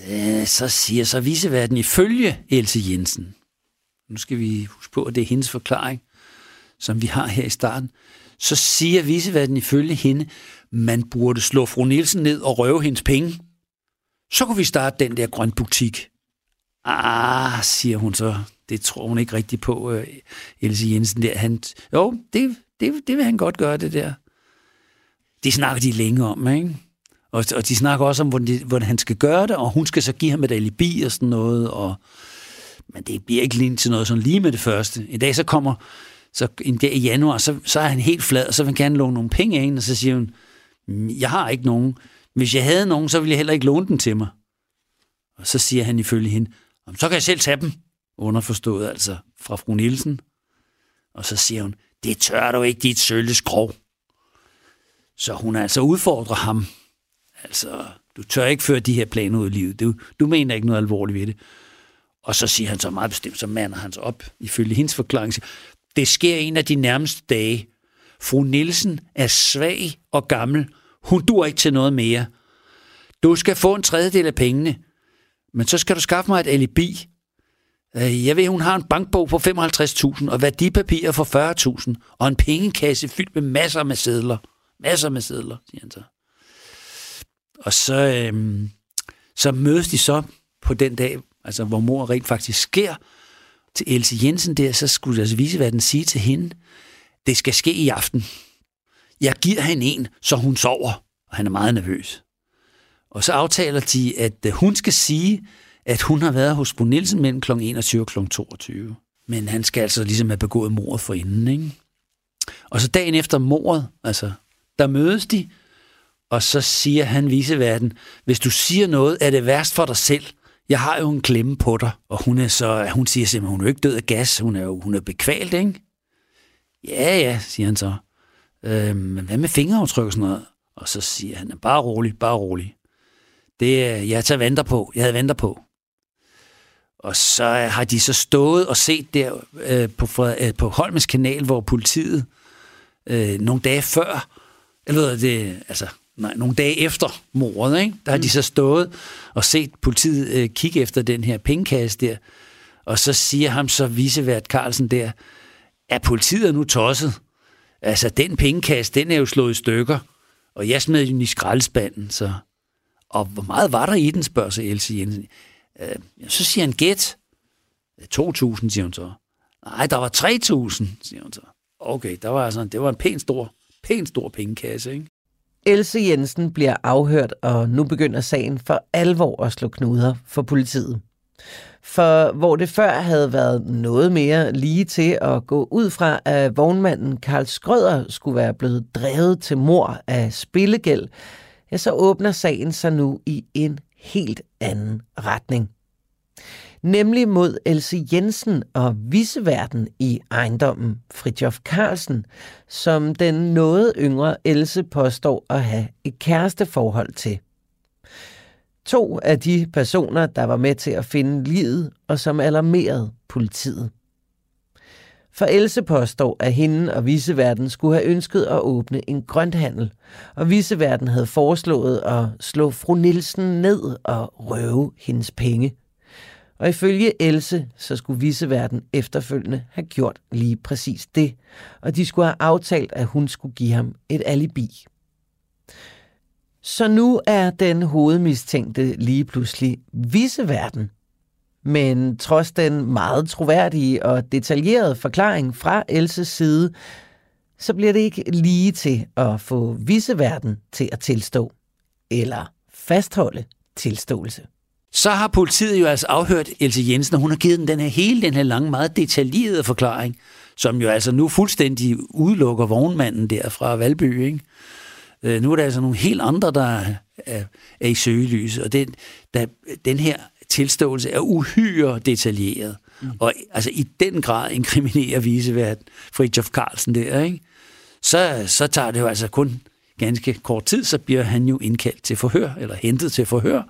Øh, så siger så viseverden ifølge Else Jensen. Nu skal vi huske på, at det er hendes forklaring, som vi har her i starten. Så siger viseverden ifølge hende, man burde slå fru Nielsen ned og røve hendes penge. Så kunne vi starte den der grøn butik. Ah, siger hun så. Det tror hun ikke rigtigt på, uh, Else Jensen der. Han, jo, det, det, det vil han godt gøre, det der. Det snakker de længe om, ikke? Og, og de snakker også om, hvordan, de, hvordan han skal gøre det, og hun skal så give ham et alibi og sådan noget. Og, men det bliver ikke lige til noget sådan lige med det første. I dag så kommer, så en dag i januar, så, så er han helt flad, og så vil han gerne låne nogle penge af hende, og så siger hun, mm, jeg har ikke nogen. Hvis jeg havde nogen, så ville jeg heller ikke låne den til mig. Og så siger han ifølge hende, så kan jeg selv tage dem. Underforstået altså fra fru Nielsen. Og så siger hun, det tør du ikke, dit sølle skrov. Så hun altså udfordrer ham. Altså, du tør ikke føre de her planer ud i livet. Du, du mener ikke noget alvorligt ved det. Og så siger han så meget bestemt, så mander han sig op, ifølge hendes forklaring. Det sker en af de nærmeste dage. Fru Nielsen er svag og gammel. Hun dur ikke til noget mere. Du skal få en tredjedel af pengene, men så skal du skaffe mig et alibi. Øh, jeg ved, hun har en bankbog på 55.000 og værdipapirer for 40.000 og en pengekasse fyldt med masser med sedler. Masser med sedler, siger han så. Og så, øhm, så mødes de så på den dag, altså hvor mor rent faktisk sker, til Else Jensen der, så skulle altså vise, hvad den siger til hende, det skal ske i aften. Jeg giver hende en, så hun sover, og han er meget nervøs. Og så aftaler de, at øh, hun skal sige, at hun har været hos Bo Nielsen mellem kl. 21 og kl. 22. Men han skal altså ligesom have begået mordet for inden, ikke? Og så dagen efter mordet, altså, der mødes de, og så siger han viseverden, hvis du siger noget, er det værst for dig selv. Jeg har jo en klemme på dig. Og hun, er så, hun siger simpelthen, hun er jo ikke død af gas, hun er jo hun er bekvalt, ikke? Ja, ja, siger han så. Øh, men hvad med fingeraftryk og sådan noget? Og så siger han, bare rolig, bare rolig. Det jeg tager venter på, jeg havde venter på. Og så har de så stået og set der øh, på, øh, på Holmens kanal, hvor politiet øh, nogle dage før, eller det, altså nej, nogle dage efter mordet, ikke? der har de mm. så stået og set politiet øh, kigge efter den her pengekasse der, og så siger ham så visevært Carlsen der, at politiet er nu tosset. Altså, den pengekasse, den er jo slået i stykker, og jeg smed den i skraldespanden, så... Og hvor meget var der i den, spørger sig Else Jensen. Øh, så siger han, gæt. 2.000, siger hun så. Nej, der var 3.000, siger hun så. Okay, der var altså, det var en pæn stor, pæn stor pengekasse, ikke? Else Jensen bliver afhørt, og nu begynder sagen for alvor at slå knuder for politiet. For hvor det før havde været noget mere lige til at gå ud fra, at vognmanden Karl Skrøder skulle være blevet drevet til mor af spillegæld, ja, så åbner sagen sig nu i en helt anden retning nemlig mod Else Jensen og viseverden i ejendommen Fritjof Carlsen, som den noget yngre Else påstår at have et kæresteforhold til. To af de personer, der var med til at finde livet og som alarmerede politiet. For Else påstår, at hende og viseverden skulle have ønsket at åbne en grønthandel, og viseverden havde foreslået at slå fru Nielsen ned og røve hendes penge. Og ifølge Else, så skulle viseverden efterfølgende have gjort lige præcis det, og de skulle have aftalt, at hun skulle give ham et alibi. Så nu er den hovedmistænkte lige pludselig viseverden. Men trods den meget troværdige og detaljerede forklaring fra Elses side, så bliver det ikke lige til at få viseverden til at tilstå, eller fastholde tilståelse så har politiet jo altså afhørt Else Jensen, og hun har givet den, den her hele den her lange, meget detaljerede forklaring, som jo altså nu fuldstændig udelukker vognmanden der fra Valby, ikke? Øh, nu er der altså nogle helt andre, der er, er i søgelys, og den, der, den her tilståelse er uhyre detaljeret, mm. og altså i den grad inkriminerer visevært Fridtjof Carlsen der, ikke? Så, så tager det jo altså kun ganske kort tid, så bliver han jo indkaldt til forhør, eller hentet til forhør,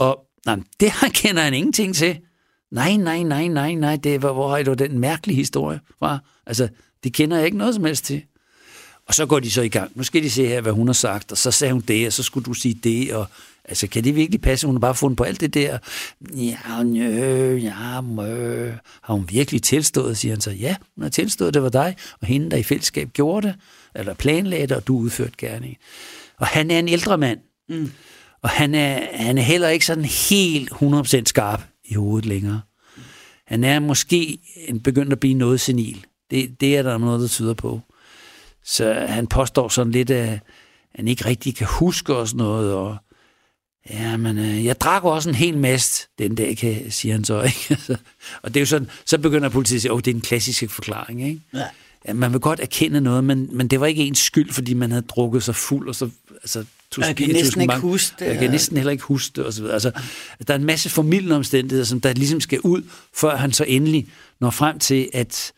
og nej, det her kender han ingenting til. Nej, nej, nej, nej, nej, det, var, hvor har du den mærkelige historie fra? Altså, det kender jeg ikke noget som helst til. Og så går de så i gang. Nu skal de se her, hvad hun har sagt, og så sagde hun det, og så skulle du sige det, og altså, kan det virkelig passe, hun har bare fundet på alt det der? Ja, nø, ja, mø. Har hun virkelig tilstået, siger han så. Ja, hun har tilstået, det var dig, og hende, der i fællesskab gjorde det, eller planlagde det, og du udførte gerne. Og han er en ældre mand. Mm. Og han er, han er heller ikke sådan helt 100% skarp i hovedet længere. Han er måske begyndt at blive noget senil. Det, det er der noget, der tyder på. Så han påstår sådan lidt, at han ikke rigtig kan huske og sådan noget. Og, ja, men øh, jeg drak også en hel masse den dag, kan, siger han så. Ikke? og det er jo sådan, så begynder politiet at sige, at det er en klassisk forklaring. Ikke? Ja. Ja, man vil godt erkende noget, men, men det var ikke ens skyld, fordi man havde drukket sig fuld, og så altså, Tusk, jeg kan næsten ikke huske det. Jeg kan næsten heller ikke huske det. Videre. Altså, der er en masse formidlende omstændigheder, som der ligesom skal ud, før han så endelig når frem til, at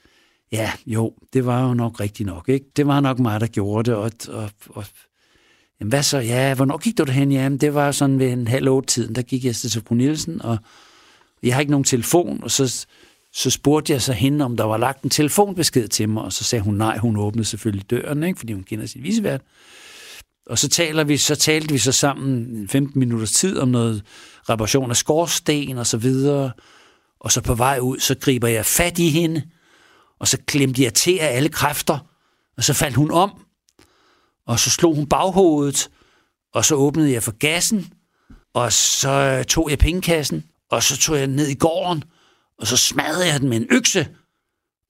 ja, jo, det var jo nok rigtigt nok. Ikke? Det var nok mig, der gjorde det. Og, og, og jamen, hvad så? Ja, hvornår gik du derhen? Jamen, det var sådan ved en halv otte tiden, der gik jeg til Fru Nielsen, og jeg har ikke nogen telefon, og så, så spurgte jeg så hende, om der var lagt en telefonbesked til mig, og så sagde hun nej, hun åbnede selvfølgelig døren, ikke? fordi hun kender sin visevært. Og så, taler vi, så talte vi så sammen 15 minutters tid om noget reparation af skorsten og så videre. Og så på vej ud, så griber jeg fat i hende, og så klemte jeg til af alle kræfter, og så faldt hun om, og så slog hun baghovedet, og så åbnede jeg for gassen, og så tog jeg pengekassen, og så tog jeg ned i gården, og så smadrede jeg den med en økse,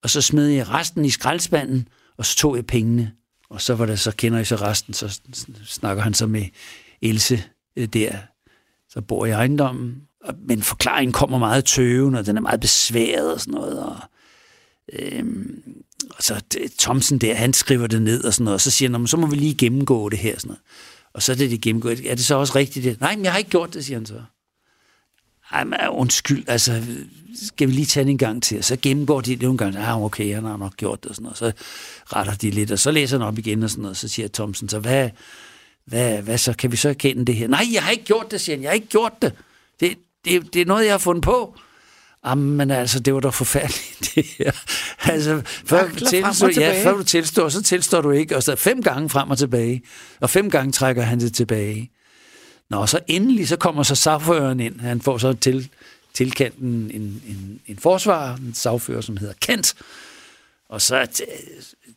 og så smed jeg resten i skraldespanden, og så tog jeg pengene. Og så var det, så kender I så resten, så snakker han så med Else øh, der, så bor i ejendommen, men forklaringen kommer meget tøvende, og den er meget besværet og sådan noget. Og, øhm, og så øh, Thomsen der, han skriver det ned og sådan noget, og så siger han, så må vi lige gennemgå det her. Sådan noget. Og så er det det gennemgået. Er det så også rigtigt? Det? Nej, men jeg har ikke gjort det, siger han så. Ej, men undskyld, altså, skal vi lige tage en gang til? Og så gennemgår de det en gang. Ah, okay, han har nok gjort det, og sådan noget. Så retter de lidt, og så læser han op igen, og sådan noget. Så siger Thomsen, så hvad, hvad, hvad så? Kan vi så erkende det her? Nej, jeg har ikke gjort det, siger han. Jeg har ikke gjort det. Det, det, det er noget, jeg har fundet på. Jamen altså, det var da forfærdeligt, det her. Altså, før, du tilstår, ja, før du tilstår, så tilstår du ikke. Og så fem gange frem og tilbage. Og fem gange trækker han det tilbage. Nå, så endelig, så kommer så sagføreren ind. Han får så til, tilkendt en, en, en forsvar, en sagfører, som hedder Kent. Og så er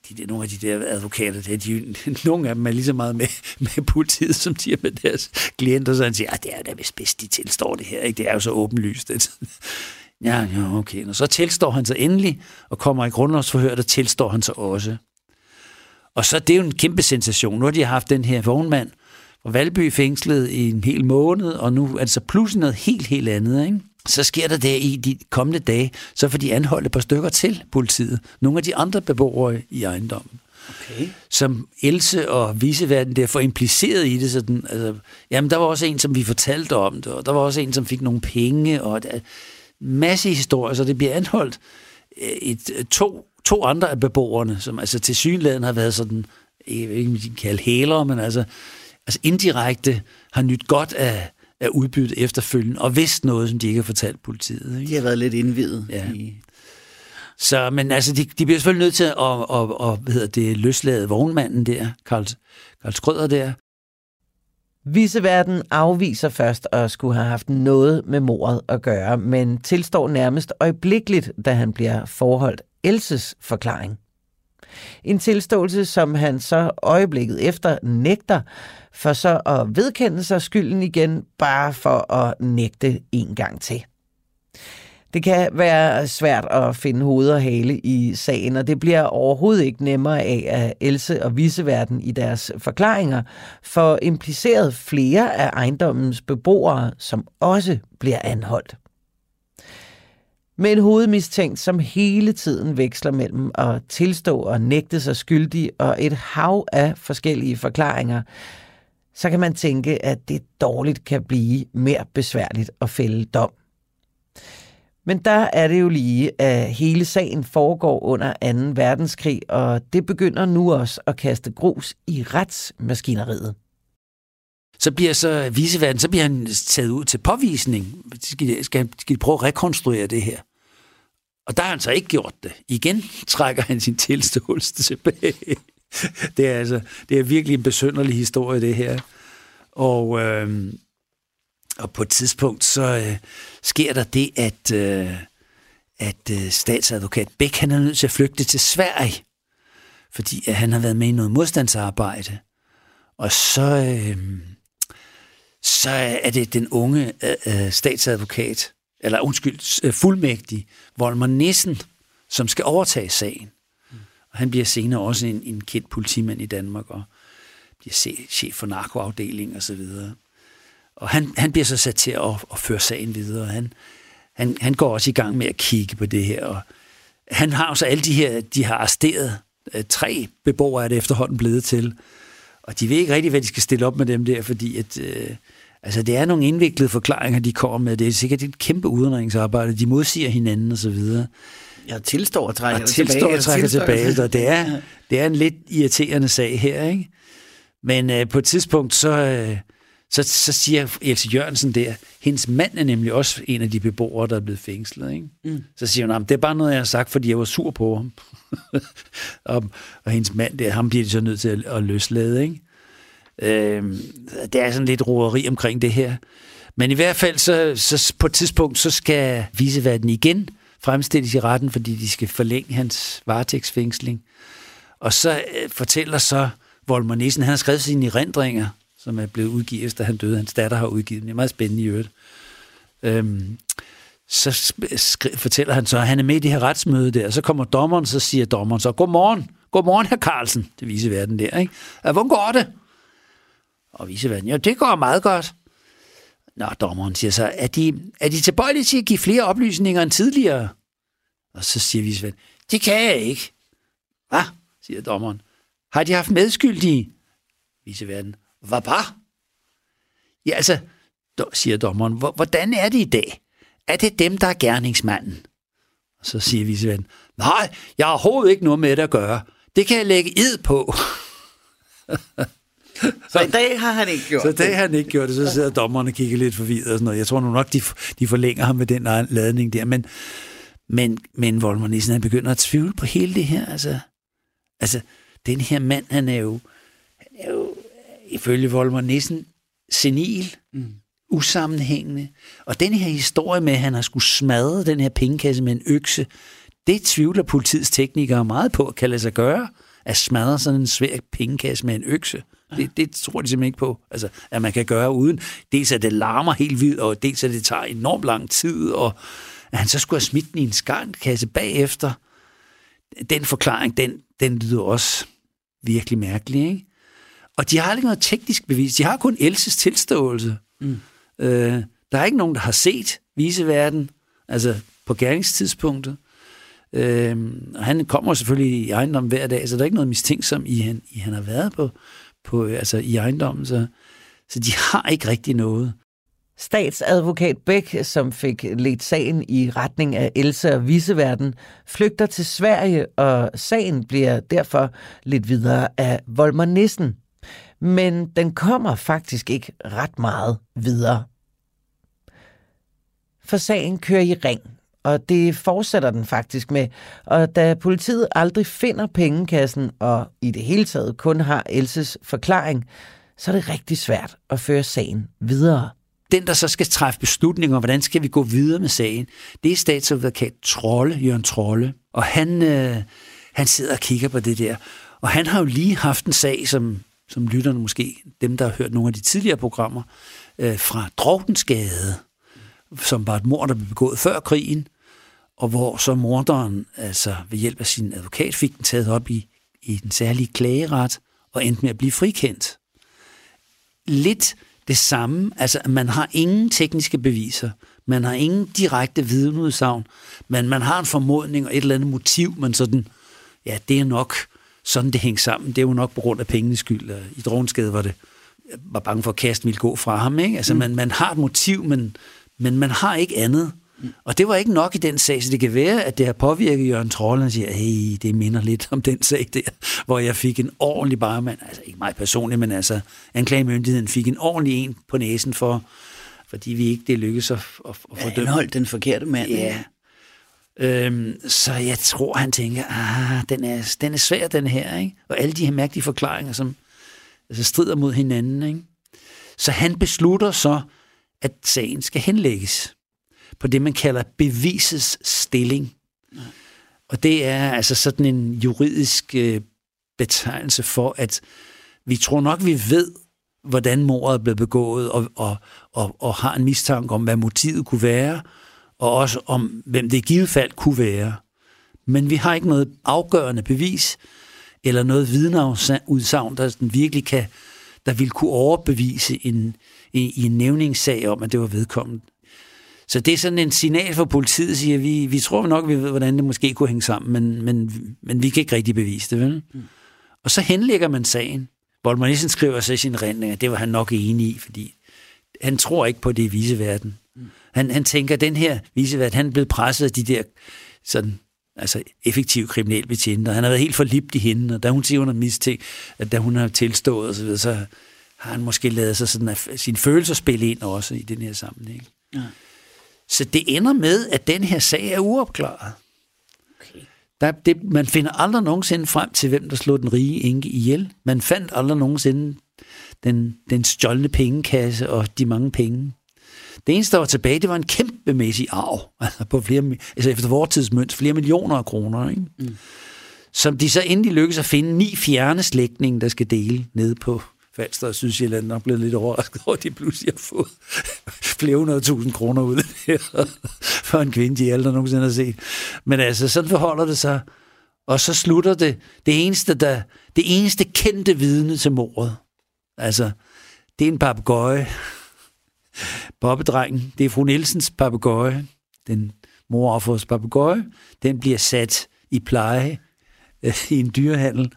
de der, nogle af de der advokater, der, de, nogle af dem er lige så meget med, med politiet, som de er med deres klienter, så han siger, at det er da vist bedst, de tilstår det her. Ikke? Det er jo så åbenlyst. At, ja, ja, okay. Og så tilstår han så endelig, og kommer i grundlovsforhør, der tilstår han så også. Og så det er jo en kæmpe sensation. Nu har de haft den her vognmand fra Valby fængslet i en hel måned, og nu er det så pludselig noget helt, helt andet. Ikke? så sker der det i de kommende dage, så får de anholdt et par stykker til politiet. Nogle af de andre beboere i ejendommen. Okay. Som Else og viseverden der får impliceret i det. Sådan, altså, jamen, der var også en, som vi fortalte om det, og der var også en, som fik nogle penge, og der, masse historier, så det bliver anholdt øh, et, to, to andre af beboerne, som altså til synligheden har været sådan, jeg ved ikke, om de kan kalde hæler, men altså, altså indirekte har nyt godt af, er udbyttet efterfølgende, og vidst noget, som de ikke har fortalt politiet. Ikke? De har været lidt indvidet. Ja. I... Så, men altså, de, de bliver selvfølgelig nødt til at, at, at, at hvad hedder det, løslade vognmanden der, Karl, Karl Skrøder der. Viseverden afviser først at skulle have haft noget med mordet at gøre, men tilstår nærmest øjeblikkeligt, da han bliver forholdt Elses forklaring. En tilståelse, som han så øjeblikket efter nægter, for så at vedkende sig skylden igen, bare for at nægte en gang til. Det kan være svært at finde hoved og hale i sagen, og det bliver overhovedet ikke nemmere af, at Else og Viseverden i deres forklaringer får impliceret flere af ejendommens beboere, som også bliver anholdt. Med en hovedmistænkt, som hele tiden veksler mellem at tilstå og nægte sig skyldig og et hav af forskellige forklaringer, så kan man tænke, at det dårligt kan blive mere besværligt at fælde dom. Men der er det jo lige, at hele sagen foregår under 2. verdenskrig, og det begynder nu også at kaste grus i retsmaskineriet. Så bliver så viseverden, så bliver han taget ud til påvisning. Skal, skal, skal de prøve at rekonstruere det her? Og der har han så ikke gjort det. Igen trækker han sin tilståelse tilbage. det, er altså, det er virkelig en besynderlig historie, det her. Og, øh, og på et tidspunkt, så øh, sker der det, at, øh, at øh, statsadvokat Bæk, han er nødt til at flygte til Sverige, fordi at han har været med i noget modstandsarbejde. Og så, øh, så er det den unge øh, øh statsadvokat, eller undskyld, øh, fuldmægtig, Volmer Nissen, som skal overtage sagen. Og han bliver senere også en, en kendt politimand i Danmark, og bliver chef for narkoafdeling og så videre. Og han, han bliver så sat til at, at føre sagen videre. Han, han, han går også i gang med at kigge på det her, og han har også alle de her, de har arresteret øh, tre beboere er det efterhånden blevet til, og de ved ikke rigtig, hvad de skal stille op med dem der, fordi at, øh, altså, det er nogle indviklede forklaringer, de kommer med. Det er sikkert et kæmpe udredningsarbejde. De modsiger hinanden og så videre. Jeg tilstår at trække tilbage. Og trækker tilbage, og det er, det er en lidt irriterende sag her, ikke? Men øh, på et tidspunkt, så, øh, så, så siger Else Jørgensen der, hendes mand er nemlig også en af de beboere, der er blevet fængslet. Ikke? Mm. Så siger hun, det er bare noget, jeg har sagt, fordi jeg var sur på ham. og, og hendes mand der, ham bliver de så nødt til at, at løslade. Ikke? Øh, det er sådan lidt roeri omkring det her. Men i hvert fald, så, så på et tidspunkt, så skal viseverden igen fremstilles i retten, fordi de skal forlænge hans varetægtsfængsling. Og så øh, fortæller så Volmer Nissen, han har skrevet sine erindringer, som er blevet udgivet, efter han døde. Hans datter har udgivet dem. Det er meget spændende i øvrigt. Øhm, så skri- fortæller han så, at han er med i det her retsmøde der, og så kommer dommeren, så siger dommeren så, godmorgen, godmorgen herr Carlsen, det viser verden der, ikke? Ja, hvordan går det? Og viser jo, ja, det går meget godt. Nå, dommeren siger så, er de, er de tilbøjelige til at give flere oplysninger end tidligere? Og så siger Visvand, det kan jeg ikke. Hvad? siger dommeren. Har de haft medskyldige? Viseverden. Hvad bare? Ja, altså, siger dommeren, hvordan er det i dag? Er det dem, der er gerningsmanden? Og så siger viseverden, nej, jeg har overhovedet ikke noget med det at gøre. Det kan jeg lægge id på. Så i dag har han ikke gjort det? Så i dag har han ikke gjort det. Så sidder dommerne og kigger lidt forvirret og sådan noget. Jeg tror nu nok, de, de forlænger ham med den ladning der. Men, men, men Volmer Nissen, han begynder at tvivle på hele det her. Altså, altså den her mand, han er jo, han er jo ifølge Volmer Nissen senil, mm. usammenhængende. Og den her historie med, at han har skulle smadre den her pengekasse med en økse, det tvivler politiets teknikere meget på at kan lade sig gøre, at smadre sådan en svær pengekasse med en økse. Det, det tror de simpelthen ikke på, altså, at man kan gøre uden. Dels at det larmer helt vildt, og dels at det tager enormt lang tid, og at han så skulle have smidt den i en skarnkasse bagefter. Den forklaring, den, den lyder også virkelig mærkelig, ikke? Og de har ikke noget teknisk bevis. De har kun Elses tilståelse. Mm. Øh, der er ikke nogen, der har set viseverden, altså på gerningstidspunktet. Øh, og han kommer selvfølgelig i ejendommen hver dag, så der er ikke noget mistænksom i, han, i han har været på, på altså i ejendommen. Så, så de har ikke rigtig noget. Statsadvokat Bæk, som fik ledt sagen i retning af Elsa og Viseverden, flygter til Sverige, og sagen bliver derfor lidt videre af Volmer Nissen. Men den kommer faktisk ikke ret meget videre. For sagen kører i ring, og det fortsætter den faktisk med. Og da politiet aldrig finder pengekassen, og i det hele taget kun har Elses forklaring, så er det rigtig svært at føre sagen videre den, der så skal træffe beslutninger om, hvordan skal vi gå videre med sagen, det er statsadvokat Trolle, Jørgen Trolle. Og han, øh, han sidder og kigger på det der. Og han har jo lige haft en sag, som, som lytterne måske, dem der har hørt nogle af de tidligere programmer, øh, fra Drogtensgade, som var et mor, der blev begået før krigen, og hvor så morderen altså ved hjælp af sin advokat fik den taget op i, i den særlige klageret og endte med at blive frikendt. Lidt det samme. Altså, man har ingen tekniske beviser. Man har ingen direkte vidneudsagn. Men man har en formodning og et eller andet motiv, man sådan, ja, det er nok sådan, det hænger sammen. Det er jo nok på grund af pengenes skyld. I Dronskade var det, var bange for, at kasten ville gå fra ham. Ikke? Altså, mm. man, man har et motiv, men, men man har ikke andet. Og det var ikke nok i den sag, så det kan være, at det har påvirket Jørgen Troll, og siger, hey, det minder lidt om den sag der, hvor jeg fik en ordentlig barmand, altså ikke mig personligt, men altså anklagemyndigheden fik en ordentlig en på næsen for, fordi vi ikke det lykkedes at, at, at. Ja, den forkerte mand. Ja. Øhm, så jeg tror, han tænker, ah, den er, den er svær, den her, ikke? Og alle de her mærkelige forklaringer, som altså, strider mod hinanden, ikke? Så han beslutter så, at sagen skal henlægges på det, man kalder bevisets stilling. Nej. Og det er altså sådan en juridisk øh, betegnelse for, at vi tror nok, vi ved, hvordan mordet blev begået, og, og, og, og har en mistanke om, hvad motivet kunne være, og også om, hvem det i givet fald kunne være. Men vi har ikke noget afgørende bevis, eller noget vidneudsagn, der virkelig kan, der vil kunne overbevise en, i, i en nævningssag om, at det var vedkommende. Så det er sådan en signal for politiet, siger vi, vi tror nok, vi ved, hvordan det måske kunne hænge sammen, men, men, men vi kan ikke rigtig bevise det, vel? Mm. Og så henlægger man sagen. Volmer Nielsen skriver så i sin rendning, at det var han nok enig i, fordi han tror ikke på det i viseverden. Mm. Han, han tænker, at den her viseverden, han er blevet presset af de der sådan, altså effektive kriminalbetjente, han har været helt forlibt i hende, og da hun siger, hun har mistænkt, at da hun har tilstået osv., så, så har han måske lavet sig sådan at sin følelser spille ind også i den her sammenhæng. Ja. Så det ender med, at den her sag er uopklaret. Okay. Der, det, man finder aldrig nogensinde frem til, hvem der slog den rige enke ihjel. Man fandt aldrig nogensinde den, den stjålne pengekasse og de mange penge. Det eneste, der var tilbage, det var en kæmpemæssig arv, altså, på flere, altså efter vores tidsmønt, flere millioner af kroner, ikke? Mm. som de så endelig lykkedes at finde ni fjerne slægtninge, der skal dele ned på Falster og Sydsjælland er blevet lidt overrasket over, at de pludselig har fået flere hundrede tusind kroner ud for en kvinde, de aldrig nogensinde har set. Men altså, sådan forholder det sig. Og så slutter det, det eneste, der, det eneste kendte vidne til mordet. Altså, det er en papegøje Bobbedrengen, det er fru Nielsens papegøje. Den moroffers papegøje, den bliver sat i pleje øh, i en dyrehandel.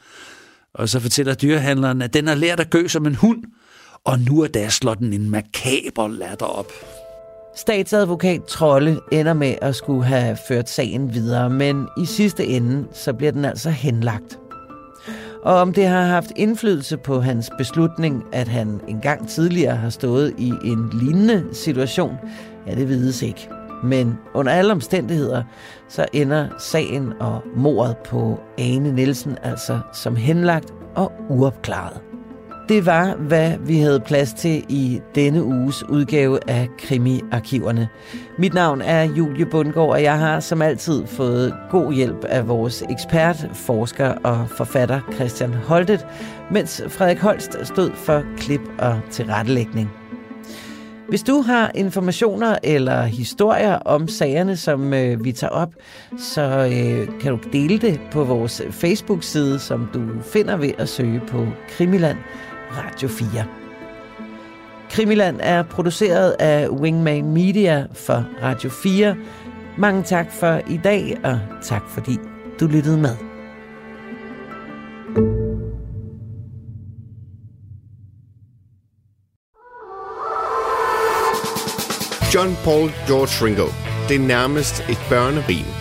Og så fortæller dyrehandleren, at den har lært at gø som en hund, og nu er der slået den en makaber latter op. Statsadvokat Trolle ender med at skulle have ført sagen videre, men i sidste ende så bliver den altså henlagt. Og om det har haft indflydelse på hans beslutning, at han engang tidligere har stået i en lignende situation, ja, det vides ikke. Men under alle omstændigheder, så ender sagen og mordet på Ane Nielsen altså som henlagt og uopklaret. Det var, hvad vi havde plads til i denne uges udgave af Krimi-arkiverne. Mit navn er Julie Bundgaard, og jeg har som altid fået god hjælp af vores ekspert, forsker og forfatter Christian Holtet, mens Frederik Holst stod for klip og tilrettelægning. Hvis du har informationer eller historier om sagerne, som øh, vi tager op, så øh, kan du dele det på vores Facebook-side, som du finder ved at søge på Krimiland Radio 4. Krimiland er produceret af Wingman Media for Radio 4. Mange tak for i dag, og tak fordi du lyttede med. John Paul George Ringo. Det er nærmest et børnerim.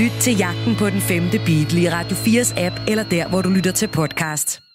Lyt til jagten på den femte Beatle i Radio 4's app eller der, hvor du lytter til podcast.